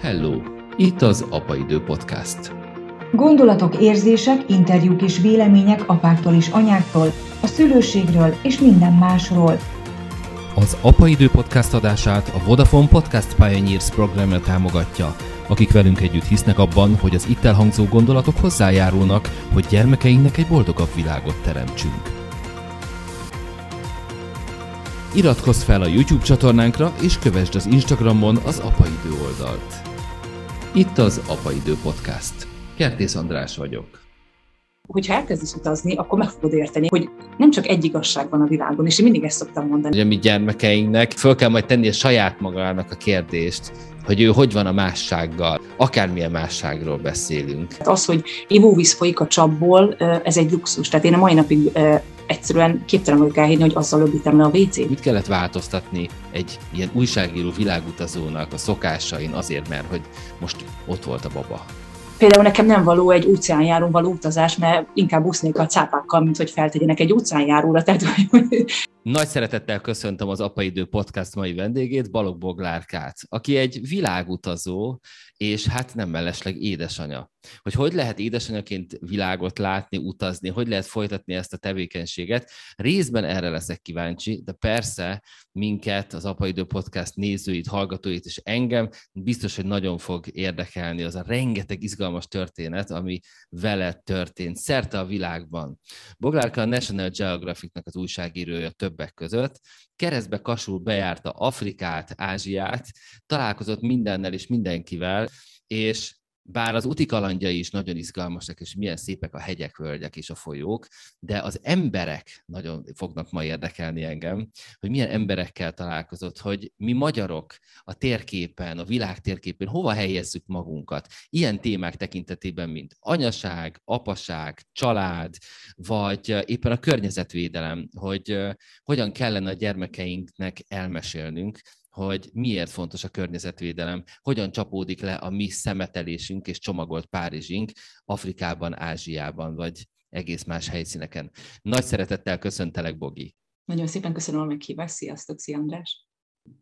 Hello! Itt az Apaidő Podcast. Gondolatok, érzések, interjúk és vélemények apáktól és anyáktól, a szülőségről és minden másról. Az Apaidő Podcast adását a Vodafone Podcast Pioneers programja támogatja, akik velünk együtt hisznek abban, hogy az itt elhangzó gondolatok hozzájárulnak, hogy gyermekeinknek egy boldogabb világot teremtsünk. Iratkozz fel a YouTube csatornánkra, és kövessd az Instagramon az Apaidő oldalt. Itt az Apaidő Podcast. Kertész András vagyok. Hogyha elkezdesz utazni, akkor meg fogod érteni, hogy nem csak egy igazság van a világon, és én mindig ezt szoktam mondani. A mi gyermekeinknek föl kell majd tenni a saját magának a kérdést, hogy ő hogy van a mássággal, akármilyen másságról beszélünk. Az, hogy ivóvíz folyik a csapból, ez egy luxus. Tehát én a mai napig egyszerűen képtelen vagyok elhinni, hogy azzal öblítem le a WC-t. Mit kellett változtatni egy ilyen újságíró világutazónak a szokásain azért, mert hogy most ott volt a baba? Például nekem nem való egy óceánjárón való utazás, mert inkább úsznék a cápákkal, mint hogy feltegyenek egy óceánjáróra. Tehát, hogy... Nagy szeretettel köszöntöm az Apaidő Podcast mai vendégét, Balog Boglárkát, aki egy világutazó, és hát nem mellesleg édesanya. Hogy hogy lehet édesanyaként világot látni, utazni, hogy lehet folytatni ezt a tevékenységet, részben erre leszek kíváncsi, de persze minket, az Apaidő Podcast nézőit, hallgatóit és engem biztos, hogy nagyon fog érdekelni az a rengeteg izgalmas történet, ami vele történt szerte a világban. Boglárka a National Geographicnak az újságírója többek között, keresztbe kasul bejárta Afrikát, Ázsiát, találkozott mindennel és mindenkivel, és bár az úti kalandjai is nagyon izgalmasak, és milyen szépek a hegyek, völgyek és a folyók, de az emberek nagyon fognak ma érdekelni engem, hogy milyen emberekkel találkozott, hogy mi magyarok a térképen, a világ térképén hova helyezzük magunkat. Ilyen témák tekintetében, mint anyaság, apaság, család, vagy éppen a környezetvédelem, hogy hogyan kellene a gyermekeinknek elmesélnünk, hogy miért fontos a környezetvédelem, hogyan csapódik le a mi szemetelésünk és csomagolt Párizsink Afrikában, Ázsiában, vagy egész más helyszíneken. Nagy szeretettel köszöntelek, Bogi! Nagyon szépen köszönöm a meghívást, sziasztok, szia András!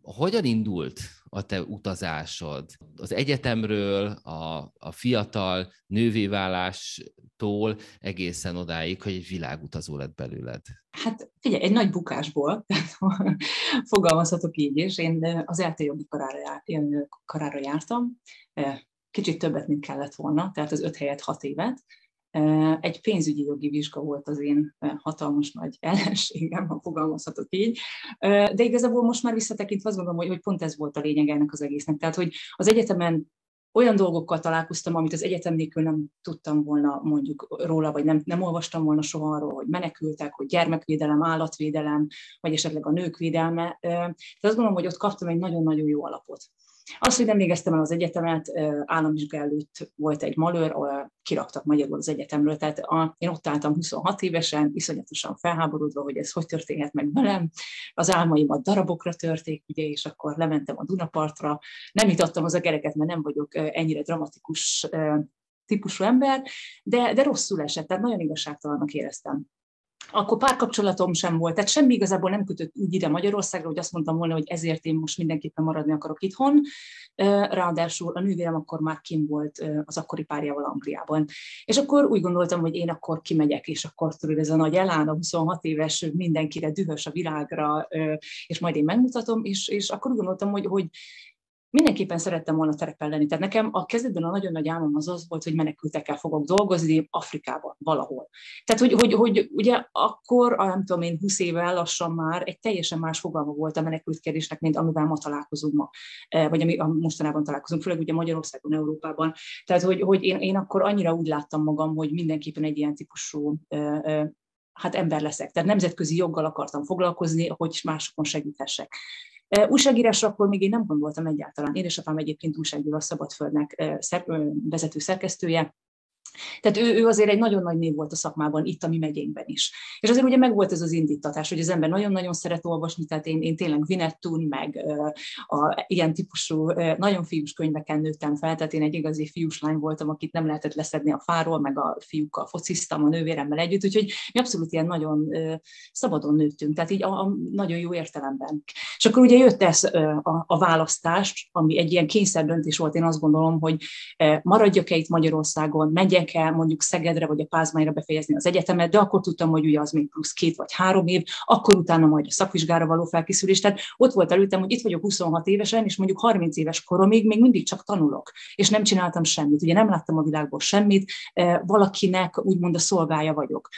Hogyan indult a te utazásod? Az egyetemről, a, a fiatal nővéválástól egészen odáig, hogy egy világutazó lett belőled? Hát figyelj, egy nagy bukásból, fogalmazhatok így is. Én az ELTE jogi karára, karára jártam, kicsit többet, mint kellett volna, tehát az öt helyet hat évet, egy pénzügyi jogi vizsga volt az én hatalmas nagy ellenségem, ha fogalmazhatok így. De igazából most már visszatekintve azt gondolom, hogy, pont ez volt a lényeg ennek az egésznek. Tehát, hogy az egyetemen olyan dolgokkal találkoztam, amit az egyetem nélkül nem tudtam volna mondjuk róla, vagy nem, nem olvastam volna soha arról, hogy menekültek, hogy gyermekvédelem, állatvédelem, vagy esetleg a nők védelme. Tehát azt gondolom, hogy ott kaptam egy nagyon-nagyon jó alapot. Az, hogy nem végeztem el az egyetemet, államvizsga előtt volt egy malőr, ahol kiraktak magyarul az egyetemről, tehát a, én ott álltam 26 évesen, iszonyatosan felháborodva, hogy ez hogy történhet meg velem. Az álmaimat darabokra törték, ugye, és akkor lementem a Dunapartra. Nem itattam az a gereket, mert nem vagyok ennyire dramatikus típusú ember, de, de rosszul esett, tehát nagyon igazságtalannak éreztem akkor párkapcsolatom sem volt, tehát semmi igazából nem kötött úgy ide Magyarországra, hogy azt mondtam volna, hogy ezért én most mindenképpen maradni akarok itthon. Ráadásul a nővérem akkor már kim volt az akkori párjával Angliában. És akkor úgy gondoltam, hogy én akkor kimegyek, és akkor tudod, ez a nagy elán, a 26 éves, mindenkire dühös a világra, és majd én megmutatom, és, és akkor úgy gondoltam, hogy, hogy mindenképpen szerettem volna terepen lenni. Tehát nekem a kezdetben a nagyon nagy álmom az az volt, hogy menekültekkel fogok dolgozni Afrikában, valahol. Tehát, hogy, hogy, hogy ugye akkor, nem tudom én, 20 éve lassan már egy teljesen más fogalma volt a menekült kérdésnek, mint amivel ma találkozunk ma, e, vagy ami mostanában találkozunk, főleg ugye Magyarországon, Európában. Tehát, hogy, hogy én, én akkor annyira úgy láttam magam, hogy mindenképpen egy ilyen típusú e, e, hát ember leszek. Tehát nemzetközi joggal akartam foglalkozni, hogy másokon segíthessek. Újságírásra akkor még én nem gondoltam egyáltalán. Édesapám egyébként újságíró a Szabadföldnek vezető szerkesztője, Tehát ő, ő azért egy nagyon nagy név volt a szakmában, itt a mi megyénkben is. És azért ugye meg volt ez az indítatás, hogy az ember nagyon-nagyon szeret olvasni, tehát én, én tényleg Vinettun, meg a, ilyen típusú, nagyon fiús könyveken nőttem fel, tehát én egy igazi fiús lány voltam, akit nem lehetett leszedni a fáról, meg a fiúkkal fociztam a nővéremmel együtt, úgyhogy mi abszolút ilyen nagyon szabadon nőttünk, tehát így a, a nagyon jó értelemben. És akkor ugye jött ez a, a választás, ami egy ilyen kényszerdöntés volt, én azt gondolom, hogy maradjak-e itt Magyarországon, megyek el mondjuk Szegedre vagy a Pázmányra befejezni az egyetemet, de akkor tudtam, hogy ugye az még plusz két vagy három év, akkor utána majd a szakvizsgára való felkészülés. Tehát ott volt előttem, hogy itt vagyok 26 évesen, és mondjuk 30 éves koromig még mindig csak tanulok, és nem csináltam semmit. Ugye nem láttam a világból semmit, valakinek úgymond a szolgája vagyok.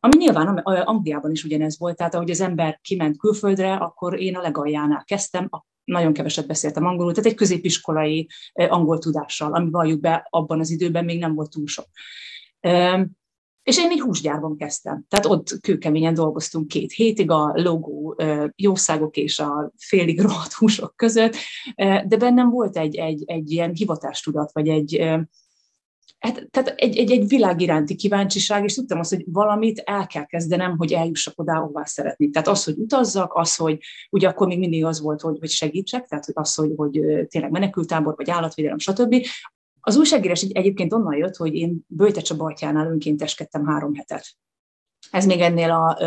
Ami nyilván Angliában is ugyanez volt, tehát ahogy az ember kiment külföldre, akkor én a legaljánál kezdtem, nagyon keveset beszéltem angolul, tehát egy középiskolai angol tudással, ami valljuk be abban az időben még nem volt túl sok. És én egy húsgyárban kezdtem. Tehát ott kőkeményen dolgoztunk két hétig a logó jószágok és a félig rohadt húsok között, de bennem volt egy, egy, egy ilyen hivatástudat, vagy egy, hát, tehát egy, egy, egy világ iránti kíváncsiság, és tudtam azt, hogy valamit el kell kezdenem, hogy eljussak oda, ahová szeretnék. Tehát az, hogy utazzak, az, hogy ugye akkor még mindig az volt, hogy, hogy segítsek, tehát az, hogy, hogy tényleg menekültábor, vagy állatvédelem, stb. Az újságírás egyébként onnan jött, hogy én Böjte Csabartyánál önkénteskedtem három hetet. Ez még ennél a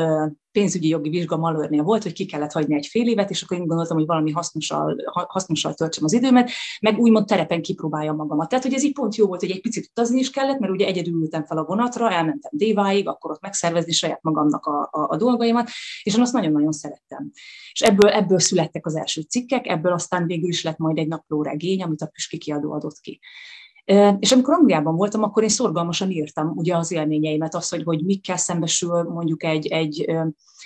pénzügyi jogi vizsga malőrnél volt, hogy ki kellett hagyni egy fél évet, és akkor én gondoltam, hogy valami hasznossal, hasznossal töltsem az időmet, meg úgymond terepen kipróbáljam magamat. Tehát, hogy ez így pont jó volt, hogy egy picit utazni is kellett, mert ugye egyedül ültem fel a vonatra, elmentem Déváig, akkor ott megszervezni saját magamnak a, a, a dolgaimat, és én azt nagyon-nagyon szerettem. És ebből, ebből születtek az első cikkek, ebből aztán végül is lett majd egy napló regény, amit a Püski kiadó adott ki. És amikor Angliában voltam, akkor én szorgalmasan írtam ugye az élményeimet, az, hogy, hogy mikkel szembesül mondjuk egy, egy,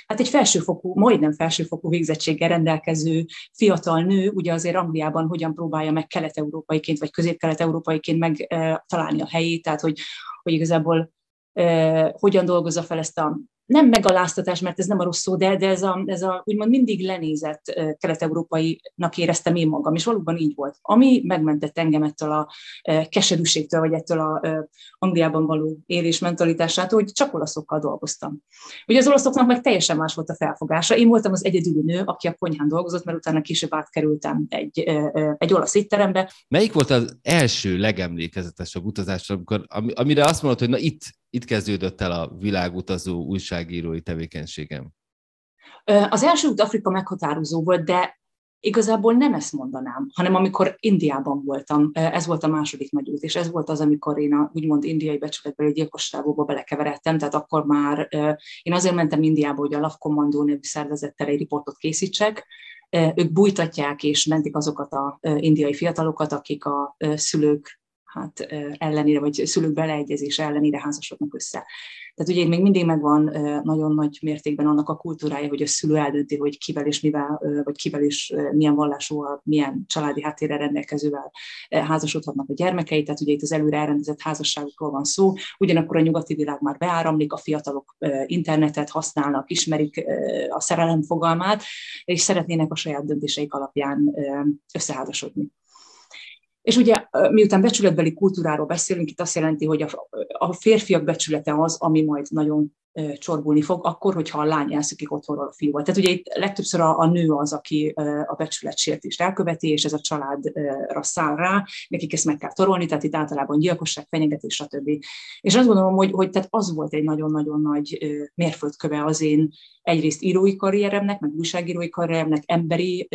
hát egy felsőfokú, majdnem felsőfokú végzettséggel rendelkező fiatal nő, ugye azért Angliában hogyan próbálja meg kelet-európaiként, vagy közép-kelet-európaiként megtalálni a helyét, tehát hogy, hogy igazából hogyan dolgozza fel ezt a nem megaláztatás, mert ez nem a rossz szó, de, de ez, a, ez a úgymond mindig lenézett kelet-európainak éreztem én magam, és valóban így volt. Ami megmentett engem ettől a keserűségtől, vagy ettől a Angliában való élés mentalitásától, hogy csak olaszokkal dolgoztam. Ugye az olaszoknak meg teljesen más volt a felfogása. Én voltam az egyedüli nő, aki a konyhán dolgozott, mert utána később átkerültem egy, egy olasz étterembe. Melyik volt az első legemlékezetesebb utazás, amikor, amire azt mondod, hogy na itt, itt kezdődött el a világutazó újságírói tevékenységem? Az első út Afrika meghatározó volt, de igazából nem ezt mondanám, hanem amikor Indiában voltam, ez volt a második nagy út, és ez volt az, amikor én a úgymond indiai becsületbeli gyilkosságokba belekeveredtem, tehát akkor már én azért mentem Indiába, hogy a Love Commando nevű szervezettel egy riportot készítsek, ők bújtatják és mentik azokat a indiai fiatalokat, akik a szülők hát ellenére, vagy szülők beleegyezés ellenére házasodnak össze. Tehát ugye még mindig megvan nagyon nagy mértékben annak a kultúrája, hogy a szülő eldönti, hogy kivel és mivel, vagy kivel és milyen vallásúval, milyen családi háttérrel rendelkezővel házasodhatnak a gyermekei, tehát ugye itt az előre elrendezett házasságokról van szó, ugyanakkor a nyugati világ már beáramlik, a fiatalok internetet használnak, ismerik a szerelem fogalmát, és szeretnének a saját döntéseik alapján összeházasodni. És ugye miután becsületbeli kultúráról beszélünk, itt azt jelenti, hogy a, a férfiak becsülete az, ami majd nagyon csorbulni fog, akkor, hogyha a lány elszökik otthonról a fiúval. Tehát ugye itt legtöbbször a, a nő az, aki a becsületsértést elköveti, és ez a családra száll rá, nekik ezt meg kell torolni, tehát itt általában gyilkosság, fenyegetés, stb. És azt gondolom, hogy, hogy tehát az volt egy nagyon-nagyon nagy mérföldköve az én egyrészt írói karrieremnek, meg újságírói karrieremnek, emberi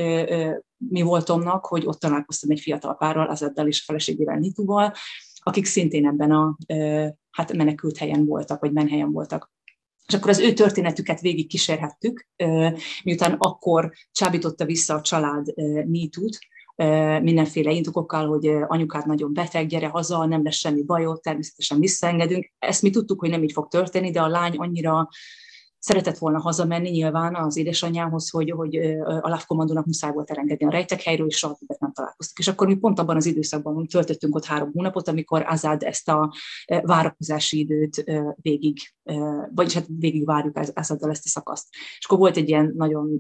mi voltomnak, hogy ott találkoztam egy fiatal párral, Azaddal és a feleségével Nituval, akik szintén ebben a hát menekült helyen voltak, vagy menhelyen voltak. És akkor az ő történetüket végig kísérhettük, miután akkor csábította vissza a család nítút, mindenféle indokokkal, hogy anyukád nagyon beteg, gyere haza, nem lesz semmi bajod, természetesen visszaengedünk. Ezt mi tudtuk, hogy nem így fog történni, de a lány annyira szeretett volna hazamenni nyilván az édesanyjához, hogy, hogy a Love Commandónak muszáj volt elengedni a rejtek helyről, és soha többet nem találkoztak. És akkor mi pont abban az időszakban töltöttünk ott három hónapot, amikor Azad ezt a várakozási időt végig, vagyis hát végig várjuk Azaddal ezt a szakaszt. És akkor volt egy ilyen nagyon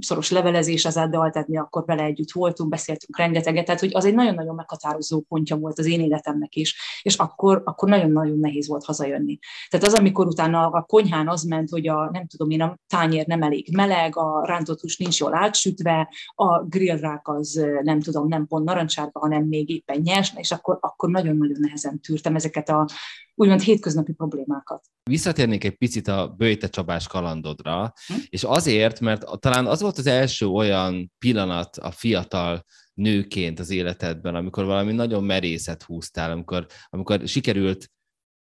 szoros levelezés Azaddal, tehát mi akkor vele együtt voltunk, beszéltünk rengeteget, tehát hogy az egy nagyon-nagyon meghatározó pontja volt az én életemnek is, és akkor, akkor nagyon-nagyon nehéz volt hazajönni. Tehát az, amikor utána a konyhán az ment, hogy a, nem tudom én, a tányér nem elég meleg, a rántott hús nincs jól átsütve, a grillrák az nem tudom, nem pont narancsárga, hanem még éppen nyers, és akkor, akkor nagyon-nagyon nehezen tűrtem ezeket a úgymond hétköznapi problémákat. Visszatérnék egy picit a Böjte Csabás kalandodra, hm? és azért, mert talán az volt az első olyan pillanat a fiatal nőként az életedben, amikor valami nagyon merészet húztál, amikor, amikor sikerült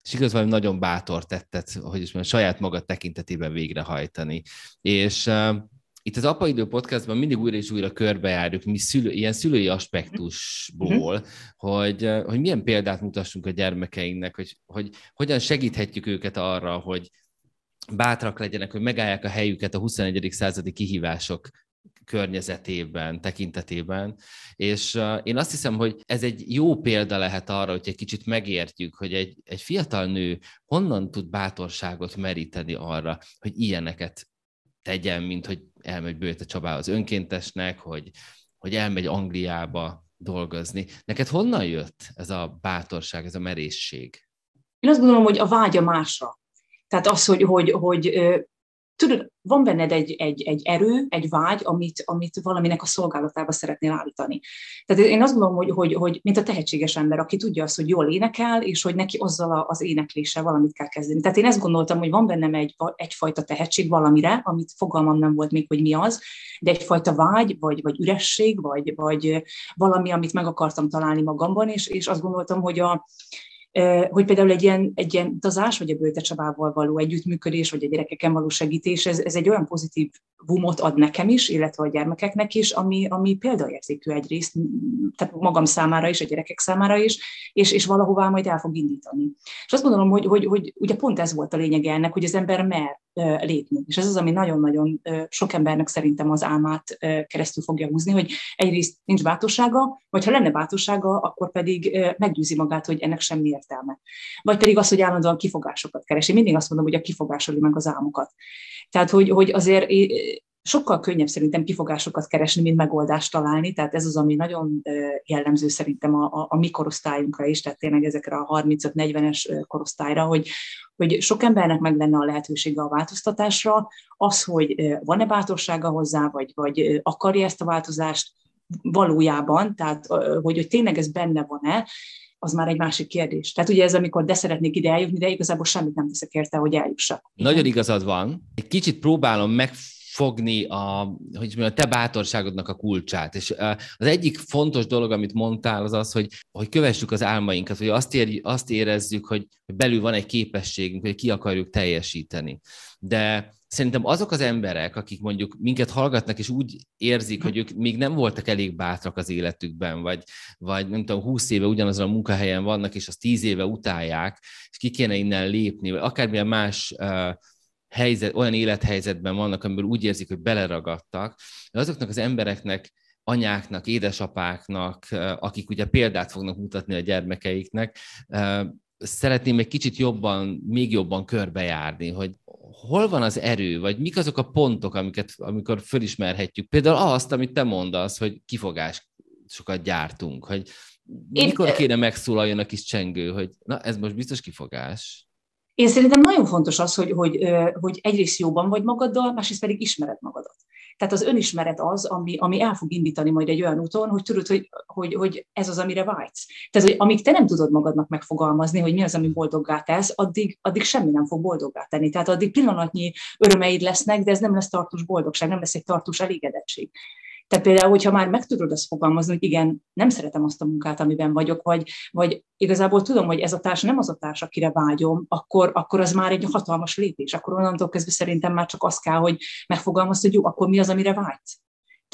sikerült valami nagyon bátor tettet, hogy is mondjam, saját magad tekintetében végrehajtani. És uh, itt az Apa Idő podcastban mindig újra és újra körbejárjuk mi szülő, ilyen szülői aspektusból, uh-huh. hogy, hogy milyen példát mutassunk a gyermekeinknek, hogy, hogy hogyan segíthetjük őket arra, hogy bátrak legyenek, hogy megállják a helyüket a 21. századi kihívások környezetében, tekintetében. És én azt hiszem, hogy ez egy jó példa lehet arra, hogy egy kicsit megértjük, hogy egy, egy fiatal nő honnan tud bátorságot meríteni arra, hogy ilyeneket tegyen, mint hogy elmegy Bőte Csabához önkéntesnek, hogy, hogy elmegy Angliába dolgozni. Neked honnan jött ez a bátorság, ez a merészség? Én azt gondolom, hogy a vágya másra. Tehát az, hogy, hogy, hogy tudod, van benned egy, egy, egy erő, egy vágy, amit, amit valaminek a szolgálatába szeretnél állítani. Tehát én azt gondolom, hogy, hogy, hogy mint a tehetséges ember, aki tudja azt, hogy jól énekel, és hogy neki azzal az énekléssel valamit kell kezdeni. Tehát én ezt gondoltam, hogy van bennem egy, egyfajta tehetség valamire, amit fogalmam nem volt még, hogy mi az, de egyfajta vágy, vagy, vagy üresség, vagy, vagy valami, amit meg akartam találni magamban, és, és azt gondoltam, hogy a, hogy például egy ilyen, egy ilyen utazás, vagy a Bőte Csabával való együttműködés, vagy a gyerekeken való segítés, ez, ez egy olyan pozitív vumot ad nekem is, illetve a gyermekeknek is, ami, ami példaértékű egyrészt, tehát magam számára is, a gyerekek számára is, és, és valahová majd el fog indítani. És azt gondolom, hogy, hogy, hogy ugye pont ez volt a lényege ennek, hogy az ember mer lépni. És ez az, ami nagyon-nagyon sok embernek szerintem az álmát keresztül fogja húzni, hogy egyrészt nincs bátorsága, vagy ha lenne bátorsága, akkor pedig meggyőzi magát, hogy ennek semmi értelme. Vagy pedig az, hogy állandóan kifogásokat keresi. Mindig azt mondom, hogy a kifogásoli meg az álmokat. Tehát, hogy, hogy azért sokkal könnyebb szerintem kifogásokat keresni, mint megoldást találni, tehát ez az, ami nagyon jellemző szerintem a, a, a mi korosztályunkra is, tehát tényleg ezekre a 35-40-es korosztályra, hogy, hogy sok embernek meg lenne a lehetősége a változtatásra, az, hogy van-e bátorsága hozzá, vagy, vagy akarja ezt a változást? Valójában, tehát hogy, hogy tényleg ez benne van-e, az már egy másik kérdés. Tehát ugye ez, amikor de szeretnék ide eljutni, de igazából semmit nem teszek érte, hogy eljussak. Nagyon igazad van. Egy kicsit próbálom meg fogni a, hogy mondjam, a te bátorságodnak a kulcsát. És az egyik fontos dolog, amit mondtál, az az, hogy, hogy kövessük az álmainkat, hogy azt, ér, azt érezzük, hogy belül van egy képességünk, hogy ki akarjuk teljesíteni. De szerintem azok az emberek, akik mondjuk minket hallgatnak, és úgy érzik, hogy ők még nem voltak elég bátrak az életükben, vagy, vagy nem tudom, húsz éve ugyanazon a munkahelyen vannak, és azt tíz éve utálják, és ki kéne innen lépni, vagy akármilyen más uh, helyzet, olyan élethelyzetben vannak, amiből úgy érzik, hogy beleragadtak, de azoknak az embereknek, anyáknak, édesapáknak, akik ugye példát fognak mutatni a gyermekeiknek, szeretném egy kicsit jobban, még jobban körbejárni, hogy hol van az erő, vagy mik azok a pontok, amiket, amikor fölismerhetjük. Például azt, amit te mondasz, hogy kifogás sokat gyártunk, hogy mikor Én... kéne megszólaljon a kis csengő, hogy na, ez most biztos kifogás. Én szerintem nagyon fontos az, hogy, hogy, hogy egyrészt jóban vagy magaddal, másrészt pedig ismered magadat. Tehát az önismeret az, ami, ami el fog indítani majd egy olyan úton, hogy tudod, hogy, hogy, hogy ez az, amire vágysz. Tehát, hogy amíg te nem tudod magadnak megfogalmazni, hogy mi az, ami boldoggá tesz, addig, addig semmi nem fog boldoggá tenni. Tehát addig pillanatnyi örömeid lesznek, de ez nem lesz tartós boldogság, nem lesz egy tartós elégedettség. Tehát például, hogyha már meg tudod azt fogalmazni, hogy igen, nem szeretem azt a munkát, amiben vagyok, vagy, vagy igazából tudom, hogy ez a társ nem az a társ, akire vágyom, akkor, akkor az már egy hatalmas lépés. Akkor onnantól kezdve szerintem már csak az kell, hogy megfogalmazd, hogy jó, akkor mi az, amire vágysz.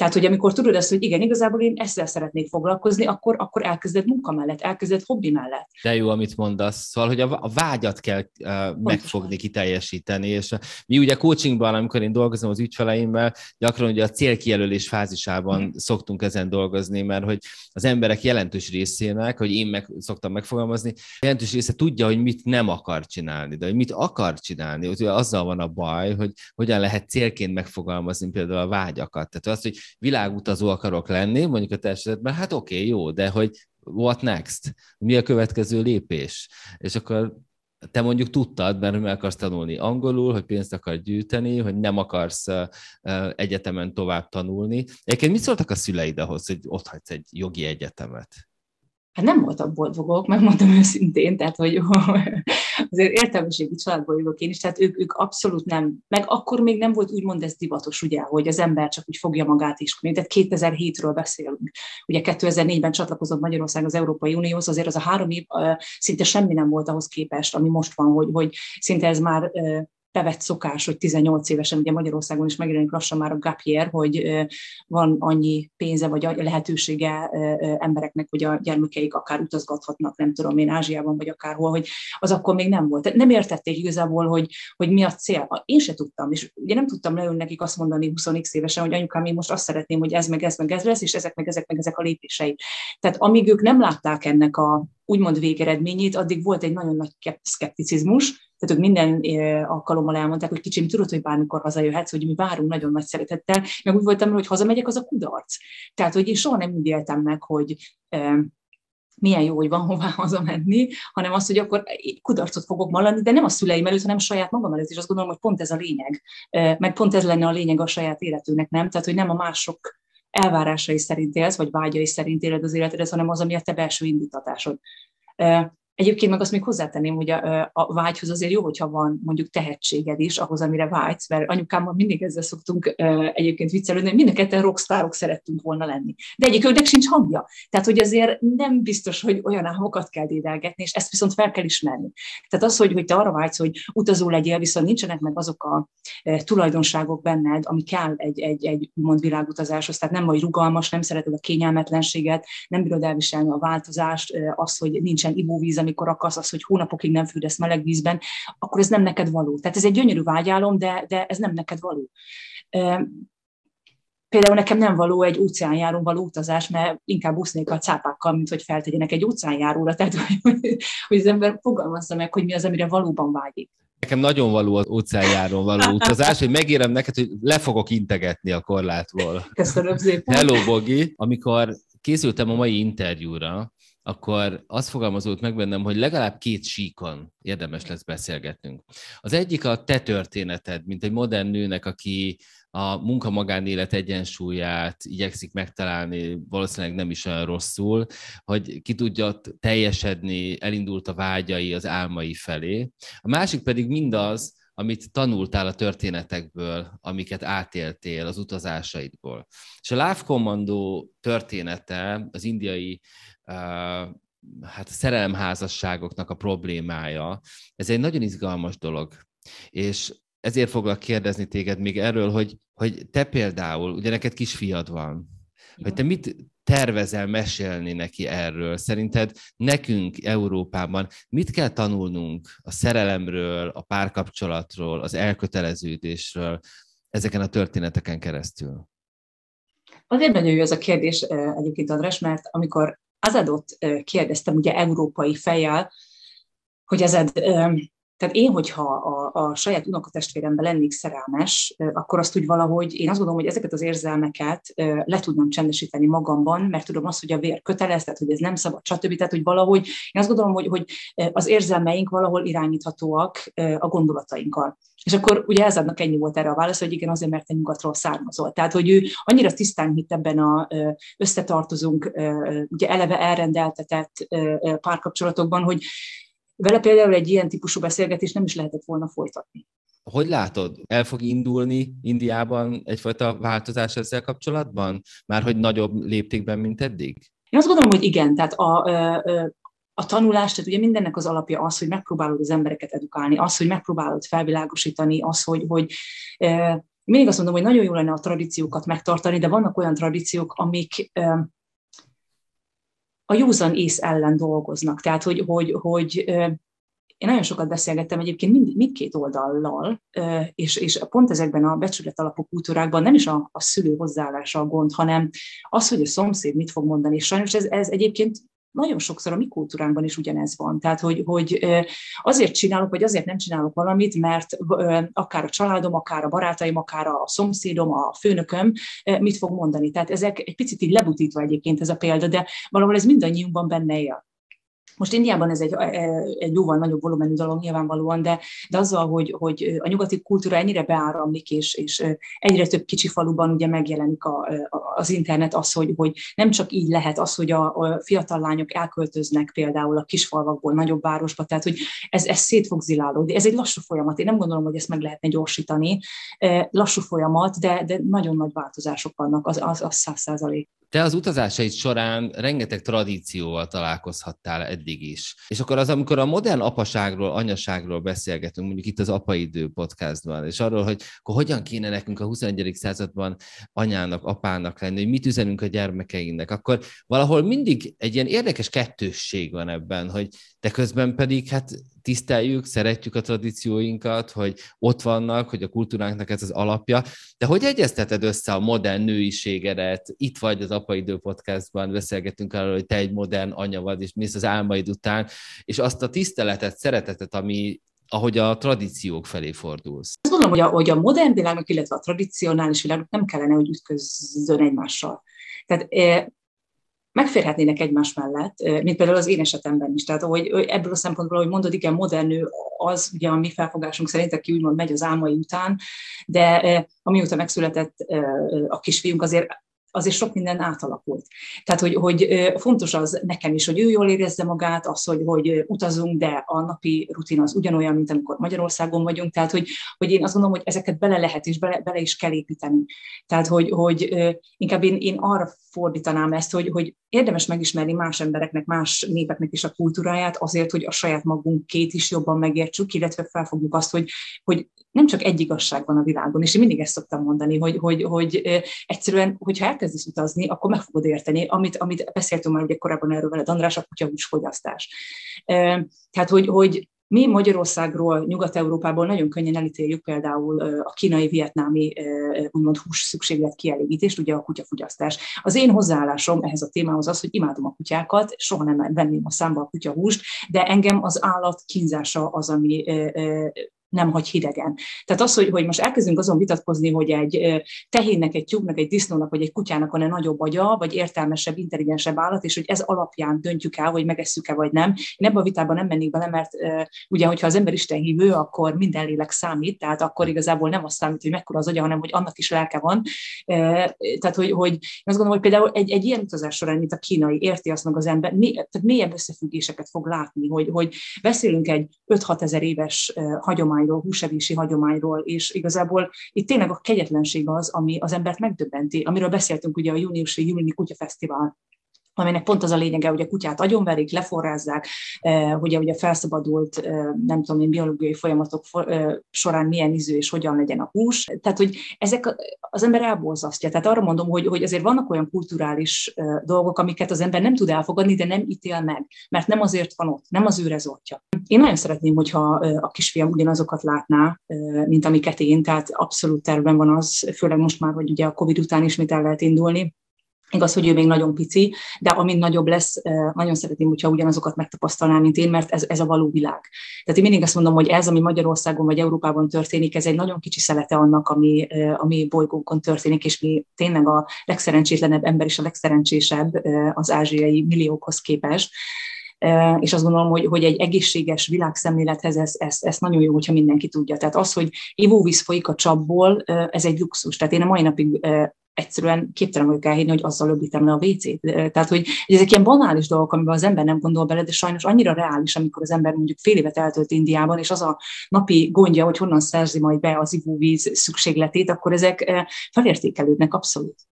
Tehát, hogy amikor tudod azt, hogy igen, igazából én ezzel szeretnék foglalkozni, akkor, akkor elkezded munka mellett, elkezded hobbi mellett. De jó, amit mondasz. Szóval, hogy a, vágyat kell uh, megfogni, kiteljesíteni, és mi ugye coachingban, amikor én dolgozom az ügyfeleimmel, gyakran ugye a célkijelölés fázisában mm. szoktunk ezen dolgozni, mert hogy az emberek jelentős részének, hogy én meg szoktam megfogalmazni, jelentős része tudja, hogy mit nem akar csinálni, de hogy mit akar csinálni, hogy azzal van a baj, hogy hogyan lehet célként megfogalmazni például a vágyakat. Tehát azt, hogy világutazó akarok lenni, mondjuk a te esetben, hát oké, okay, jó, de hogy what next? Mi a következő lépés? És akkor te mondjuk tudtad, mert meg akarsz tanulni angolul, hogy pénzt akar gyűjteni, hogy nem akarsz egyetemen tovább tanulni. Egyébként mit szóltak a szüleid ahhoz, hogy ott hagysz egy jogi egyetemet? Hát nem voltak boldogok, megmondom őszintén, tehát hogy azért értelmiségi családból jövök én is, tehát ők, ők abszolút nem, meg akkor még nem volt úgymond ez divatos, ugye, hogy az ember csak úgy fogja magát is, tehát 2007-ről beszélünk. Ugye 2004-ben csatlakozott Magyarország az Európai Unióhoz, azért az a három év szinte semmi nem volt ahhoz képest, ami most van, hogy, hogy szinte ez már bevett szokás, hogy 18 évesen, ugye Magyarországon is megjelenik lassan már a gap year, hogy van annyi pénze vagy lehetősége embereknek, hogy a gyermekeik akár utazgathatnak, nem tudom én, Ázsiában vagy akárhol, hogy az akkor még nem volt. Nem értették igazából, hogy, hogy mi a cél. Én se tudtam, és ugye nem tudtam leülni nekik azt mondani 20 évesen, hogy anyukám, én most azt szeretném, hogy ez meg ez meg ez lesz, és ezek meg ezek meg ezek a lépései. Tehát amíg ők nem látták ennek a úgymond végeredményét, addig volt egy nagyon nagy szkepticizmus, tehát ők minden alkalommal elmondták, hogy kicsim, tudod, hogy bármikor hazajöhetsz, hogy mi várunk nagyon nagy szeretettel, meg úgy voltam, hogy hazamegyek, az a kudarc. Tehát, hogy én soha nem úgy éltem meg, hogy milyen jó, hogy van hová hazamenni, hanem az, hogy akkor kudarcot fogok mallani, de nem a szüleim előtt, hanem saját magam előtt, és azt gondolom, hogy pont ez a lényeg, meg pont ez lenne a lényeg a saját életünknek, nem? Tehát, hogy nem a mások elvárásai szerint élsz, vagy vágyai szerint éled az életedet, hanem az, ami a te belső indítatásod. Egyébként meg azt még hozzátenném, hogy a, a vágyhoz azért jó, hogyha van mondjuk tehetséged is ahhoz, amire vágysz, mert anyukámmal mindig ezzel szoktunk egyébként viccelődni, hogy mind a ketten rockstárok szerettünk volna lenni. De egyikőnek sincs hangja. Tehát, hogy azért nem biztos, hogy olyan álmokat kell dédelgetni, és ezt viszont fel kell ismerni. Tehát az, hogy, hogy te arra vágysz, hogy utazó legyél, viszont nincsenek meg azok a tulajdonságok benned, ami kell egy, egy, egy mond világutazáshoz. Tehát nem vagy rugalmas, nem szereted a kényelmetlenséget, nem bírod elviselni a változást, az, hogy nincsen ivóvíz, amikor akarsz az, hogy hónapokig nem fürdesz meleg vízben, akkor ez nem neked való. Tehát ez egy gyönyörű vágyálom, de, de ez nem neked való. Például nekem nem való egy óceánjárón való utazás, mert inkább úsznék a cápákkal, mint hogy feltegyenek egy óceánjáróra. Tehát, hogy, hogy az ember fogalmazza meg, hogy mi az, amire valóban vágyik. Nekem nagyon való az óceánjáron való utazás, hogy megérem neked, hogy le fogok integetni a korlátból. Köszönöm szépen. Hello, Bogi! Amikor készültem a mai interjúra, akkor az fogalmazódott meg bennem, hogy legalább két síkon érdemes lesz beszélgetnünk. Az egyik a te történeted, mint egy modern nőnek, aki a munka-magánélet egyensúlyát igyekszik megtalálni, valószínűleg nem is olyan rosszul, hogy ki tudja teljesedni, elindult a vágyai, az álmai felé. A másik pedig mindaz, amit tanultál a történetekből, amiket átéltél az utazásaidból. És a Love Commando története, az indiai hát a szerelemházasságoknak a problémája, ez egy nagyon izgalmas dolog. És ezért foglak kérdezni téged még erről, hogy, hogy te például, ugye neked kisfiad van, hogy te mit tervezel mesélni neki erről? Szerinted nekünk Európában mit kell tanulnunk a szerelemről, a párkapcsolatról, az elköteleződésről ezeken a történeteken keresztül? Azért nagyon jó ez a kérdés egyébként, András, mert amikor Azadot kérdeztem ugye európai fejjel, hogy Azad, tehát én, hogyha a, a saját unokatestvéremben lennék szerelmes, akkor azt úgy valahogy, én azt gondolom, hogy ezeket az érzelmeket le tudnom csendesíteni magamban, mert tudom azt, hogy a vér kötelez, tehát hogy ez nem szabad, stb. Tehát, hogy valahogy, én azt gondolom, hogy, hogy az érzelmeink valahol irányíthatóak a gondolatainkkal. És akkor ugye Ezadnak ennyi volt erre a válasz, hogy igen, azért, mert te nyugatról származol. Tehát, hogy ő annyira tisztán hitt ebben a összetartozunk, ugye eleve elrendeltetett párkapcsolatokban, hogy vele például egy ilyen típusú beszélgetés nem is lehetett volna folytatni. Hogy látod, el fog indulni Indiában egyfajta változás ezzel kapcsolatban? Már hogy nagyobb léptékben, mint eddig? Én azt gondolom, hogy igen. Tehát a, a tanulás, tehát ugye mindennek az alapja az, hogy megpróbálod az embereket edukálni, az, hogy megpróbálod felvilágosítani, az, hogy, hogy mindig azt mondom, hogy nagyon jó lenne a tradíciókat megtartani, de vannak olyan tradíciók, amik a józan ész ellen dolgoznak. Tehát, hogy, hogy, hogy én nagyon sokat beszélgettem egyébként mind, mindkét oldallal, és, és pont ezekben a becsület alapú kultúrákban nem is a, a szülő hozzáállása a gond, hanem az, hogy a szomszéd mit fog mondani. És sajnos ez, ez egyébként nagyon sokszor a mi kultúránkban is ugyanez van. Tehát, hogy, hogy azért csinálok, vagy azért nem csinálok valamit, mert akár a családom, akár a barátaim, akár a szomszédom, a főnököm mit fog mondani. Tehát ezek egy picit így lebutítva egyébként ez a példa, de valahol ez mindannyiunkban benne él. Most Indiában ez egy, e, egy jóval nagyobb volumenű dolog nyilvánvalóan, de, de azzal, hogy, hogy a nyugati kultúra ennyire beáramlik, és, és egyre több kicsi faluban ugye megjelenik a, az internet az, hogy, hogy nem csak így lehet az, hogy a, a fiatal lányok elköltöznek például a kisfalvakból nagyobb városba, tehát hogy ez, ez szét fog zilálódni. Ez egy lassú folyamat. Én nem gondolom, hogy ezt meg lehetne gyorsítani. Lassú folyamat, de, de nagyon nagy változások vannak, az száz az százalék. Te az utazásaid során rengeteg tradícióval találkozhattál eddig is. És akkor az, amikor a modern apaságról, anyaságról beszélgetünk, mondjuk itt az Apaidő podcastban, és arról, hogy akkor hogyan kéne nekünk a 21. században anyának, apának lenni, hogy mit üzenünk a gyermekeinknek, akkor valahol mindig egy ilyen érdekes kettősség van ebben, hogy de közben pedig hát tiszteljük, szeretjük a tradícióinkat, hogy ott vannak, hogy a kultúránknak ez az alapja. De hogy egyezteted össze a modern nőiségedet? Itt vagy az Apaidő podcastban, beszélgetünk arról, hogy te egy modern anya vagy, és mész az álmaid után, és azt a tiszteletet, szeretetet, ami ahogy a tradíciók felé fordulsz. Azt gondolom, hogy a, hogy a modern világnak, illetve a tradicionális világnak nem kellene, hogy ütközzön egymással. Tehát eh, megférhetnének egymás mellett, mint például az én esetemben is. Tehát hogy ebből a szempontból, hogy mondod, igen, modern nő az, ugye a mi felfogásunk szerint, aki úgymond megy az álmai után, de amióta megszületett a kisfiunk, azért azért sok minden átalakult. Tehát, hogy, hogy fontos az nekem is, hogy ő jól érezze magát, az, hogy, hogy utazunk, de a napi rutin az ugyanolyan, mint amikor Magyarországon vagyunk. Tehát, hogy, hogy én azt gondolom, hogy ezeket bele lehet és bele, bele is kell építeni. Tehát, hogy, hogy inkább én, én arra fordítanám ezt, hogy, hogy érdemes megismerni más embereknek, más népeknek is a kultúráját, azért, hogy a saját magunk két is jobban megértsük, illetve felfogjuk azt, hogy, hogy nem csak egy igazság van a világon, és én mindig ezt szoktam mondani, hogy, hogy, hogy egyszerűen, hogyha elkezdesz utazni, akkor meg fogod érteni, amit, amit beszéltünk már ugye korábban erről veled, András, a kutyahús fogyasztás. Tehát, hogy, hogy mi Magyarországról, Nyugat-Európából nagyon könnyen elítéljük például a kínai, vietnámi úgymond hús szükséglet kielégítést, ugye a kutyafogyasztás. Az én hozzáállásom ehhez a témához az, hogy imádom a kutyákat, soha nem venném a számba a kutyahúst, de engem az állat kínzása az, ami nem hagy hidegen. Tehát az, hogy, hogy most elkezdünk azon vitatkozni, hogy egy tehénnek, egy tyúknak, egy disznónak, vagy egy kutyának van-e nagyobb agya, vagy értelmesebb, intelligensebb állat, és hogy ez alapján döntjük el, hogy megesszük-e vagy nem. Én ebben a vitában nem mennék bele, mert ugye, hogyha az ember Isten hívő, akkor minden lélek számít, tehát akkor igazából nem az számít, hogy mekkora az agya, hanem hogy annak is lelke van. Tehát, hogy, hogy azt gondolom, hogy például egy, egy ilyen utazás során, mint a kínai, érti azt meg az ember, mi, tehát mélyebb összefüggéseket fog látni, hogy, hogy beszélünk egy 5-6 ezer éves hagyomány hagyományról, húsevési hagyományról, és igazából itt tényleg a kegyetlenség az, ami az embert megdöbbenti, amiről beszéltünk ugye a júniusi Júliumi Kutyafesztivál aminek pont az a lényege, hogy a kutyát agyonverik, leforrázzák, hogy ugye felszabadult, nem tudom én, biológiai folyamatok során milyen ízű és hogyan legyen a hús. Tehát, hogy ezek az ember elborzasztja. Tehát arra mondom, hogy, hogy azért vannak olyan kulturális dolgok, amiket az ember nem tud elfogadni, de nem ítél meg, mert nem azért van ott, nem az ő rezortja. Én nagyon szeretném, hogyha a kisfiam ugyanazokat látná, mint amiket én, tehát abszolút tervben van az, főleg most már, hogy ugye a COVID után ismét el lehet indulni, Igaz, hogy ő még nagyon pici, de amint nagyobb lesz, nagyon szeretném, hogyha ugyanazokat megtapasztalná, mint én, mert ez, ez a való világ. Tehát én mindig azt mondom, hogy ez, ami Magyarországon vagy Európában történik, ez egy nagyon kicsi szelete annak, ami, ami bolygónkon történik, és mi tényleg a legszerencsétlenebb ember és a legszerencsésebb az ázsiai milliókhoz képest és azt gondolom, hogy, hogy egy egészséges világszemlélethez ez, ez, ez nagyon jó, hogyha mindenki tudja. Tehát az, hogy ivóvíz folyik a csapból, ez egy luxus. Tehát én a mai napig egyszerűen képtelen vagyok elhinni, hogy azzal öblítem le a WC-t. Tehát, hogy ezek ilyen banális dolgok, amiben az ember nem gondol bele, de sajnos annyira reális, amikor az ember mondjuk fél évet eltölt Indiában, és az a napi gondja, hogy honnan szerzi majd be az ivóvíz szükségletét, akkor ezek felértékelődnek abszolút.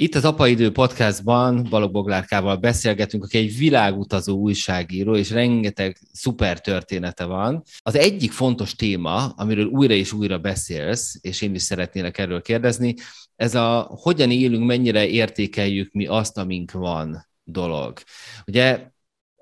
Itt az Apaidő podcastban Balog Boglárkával beszélgetünk, aki egy világutazó újságíró, és rengeteg szuper története van. Az egyik fontos téma, amiről újra és újra beszélsz, és én is szeretnélek erről kérdezni, ez a hogyan élünk, mennyire értékeljük mi azt, amink van dolog. Ugye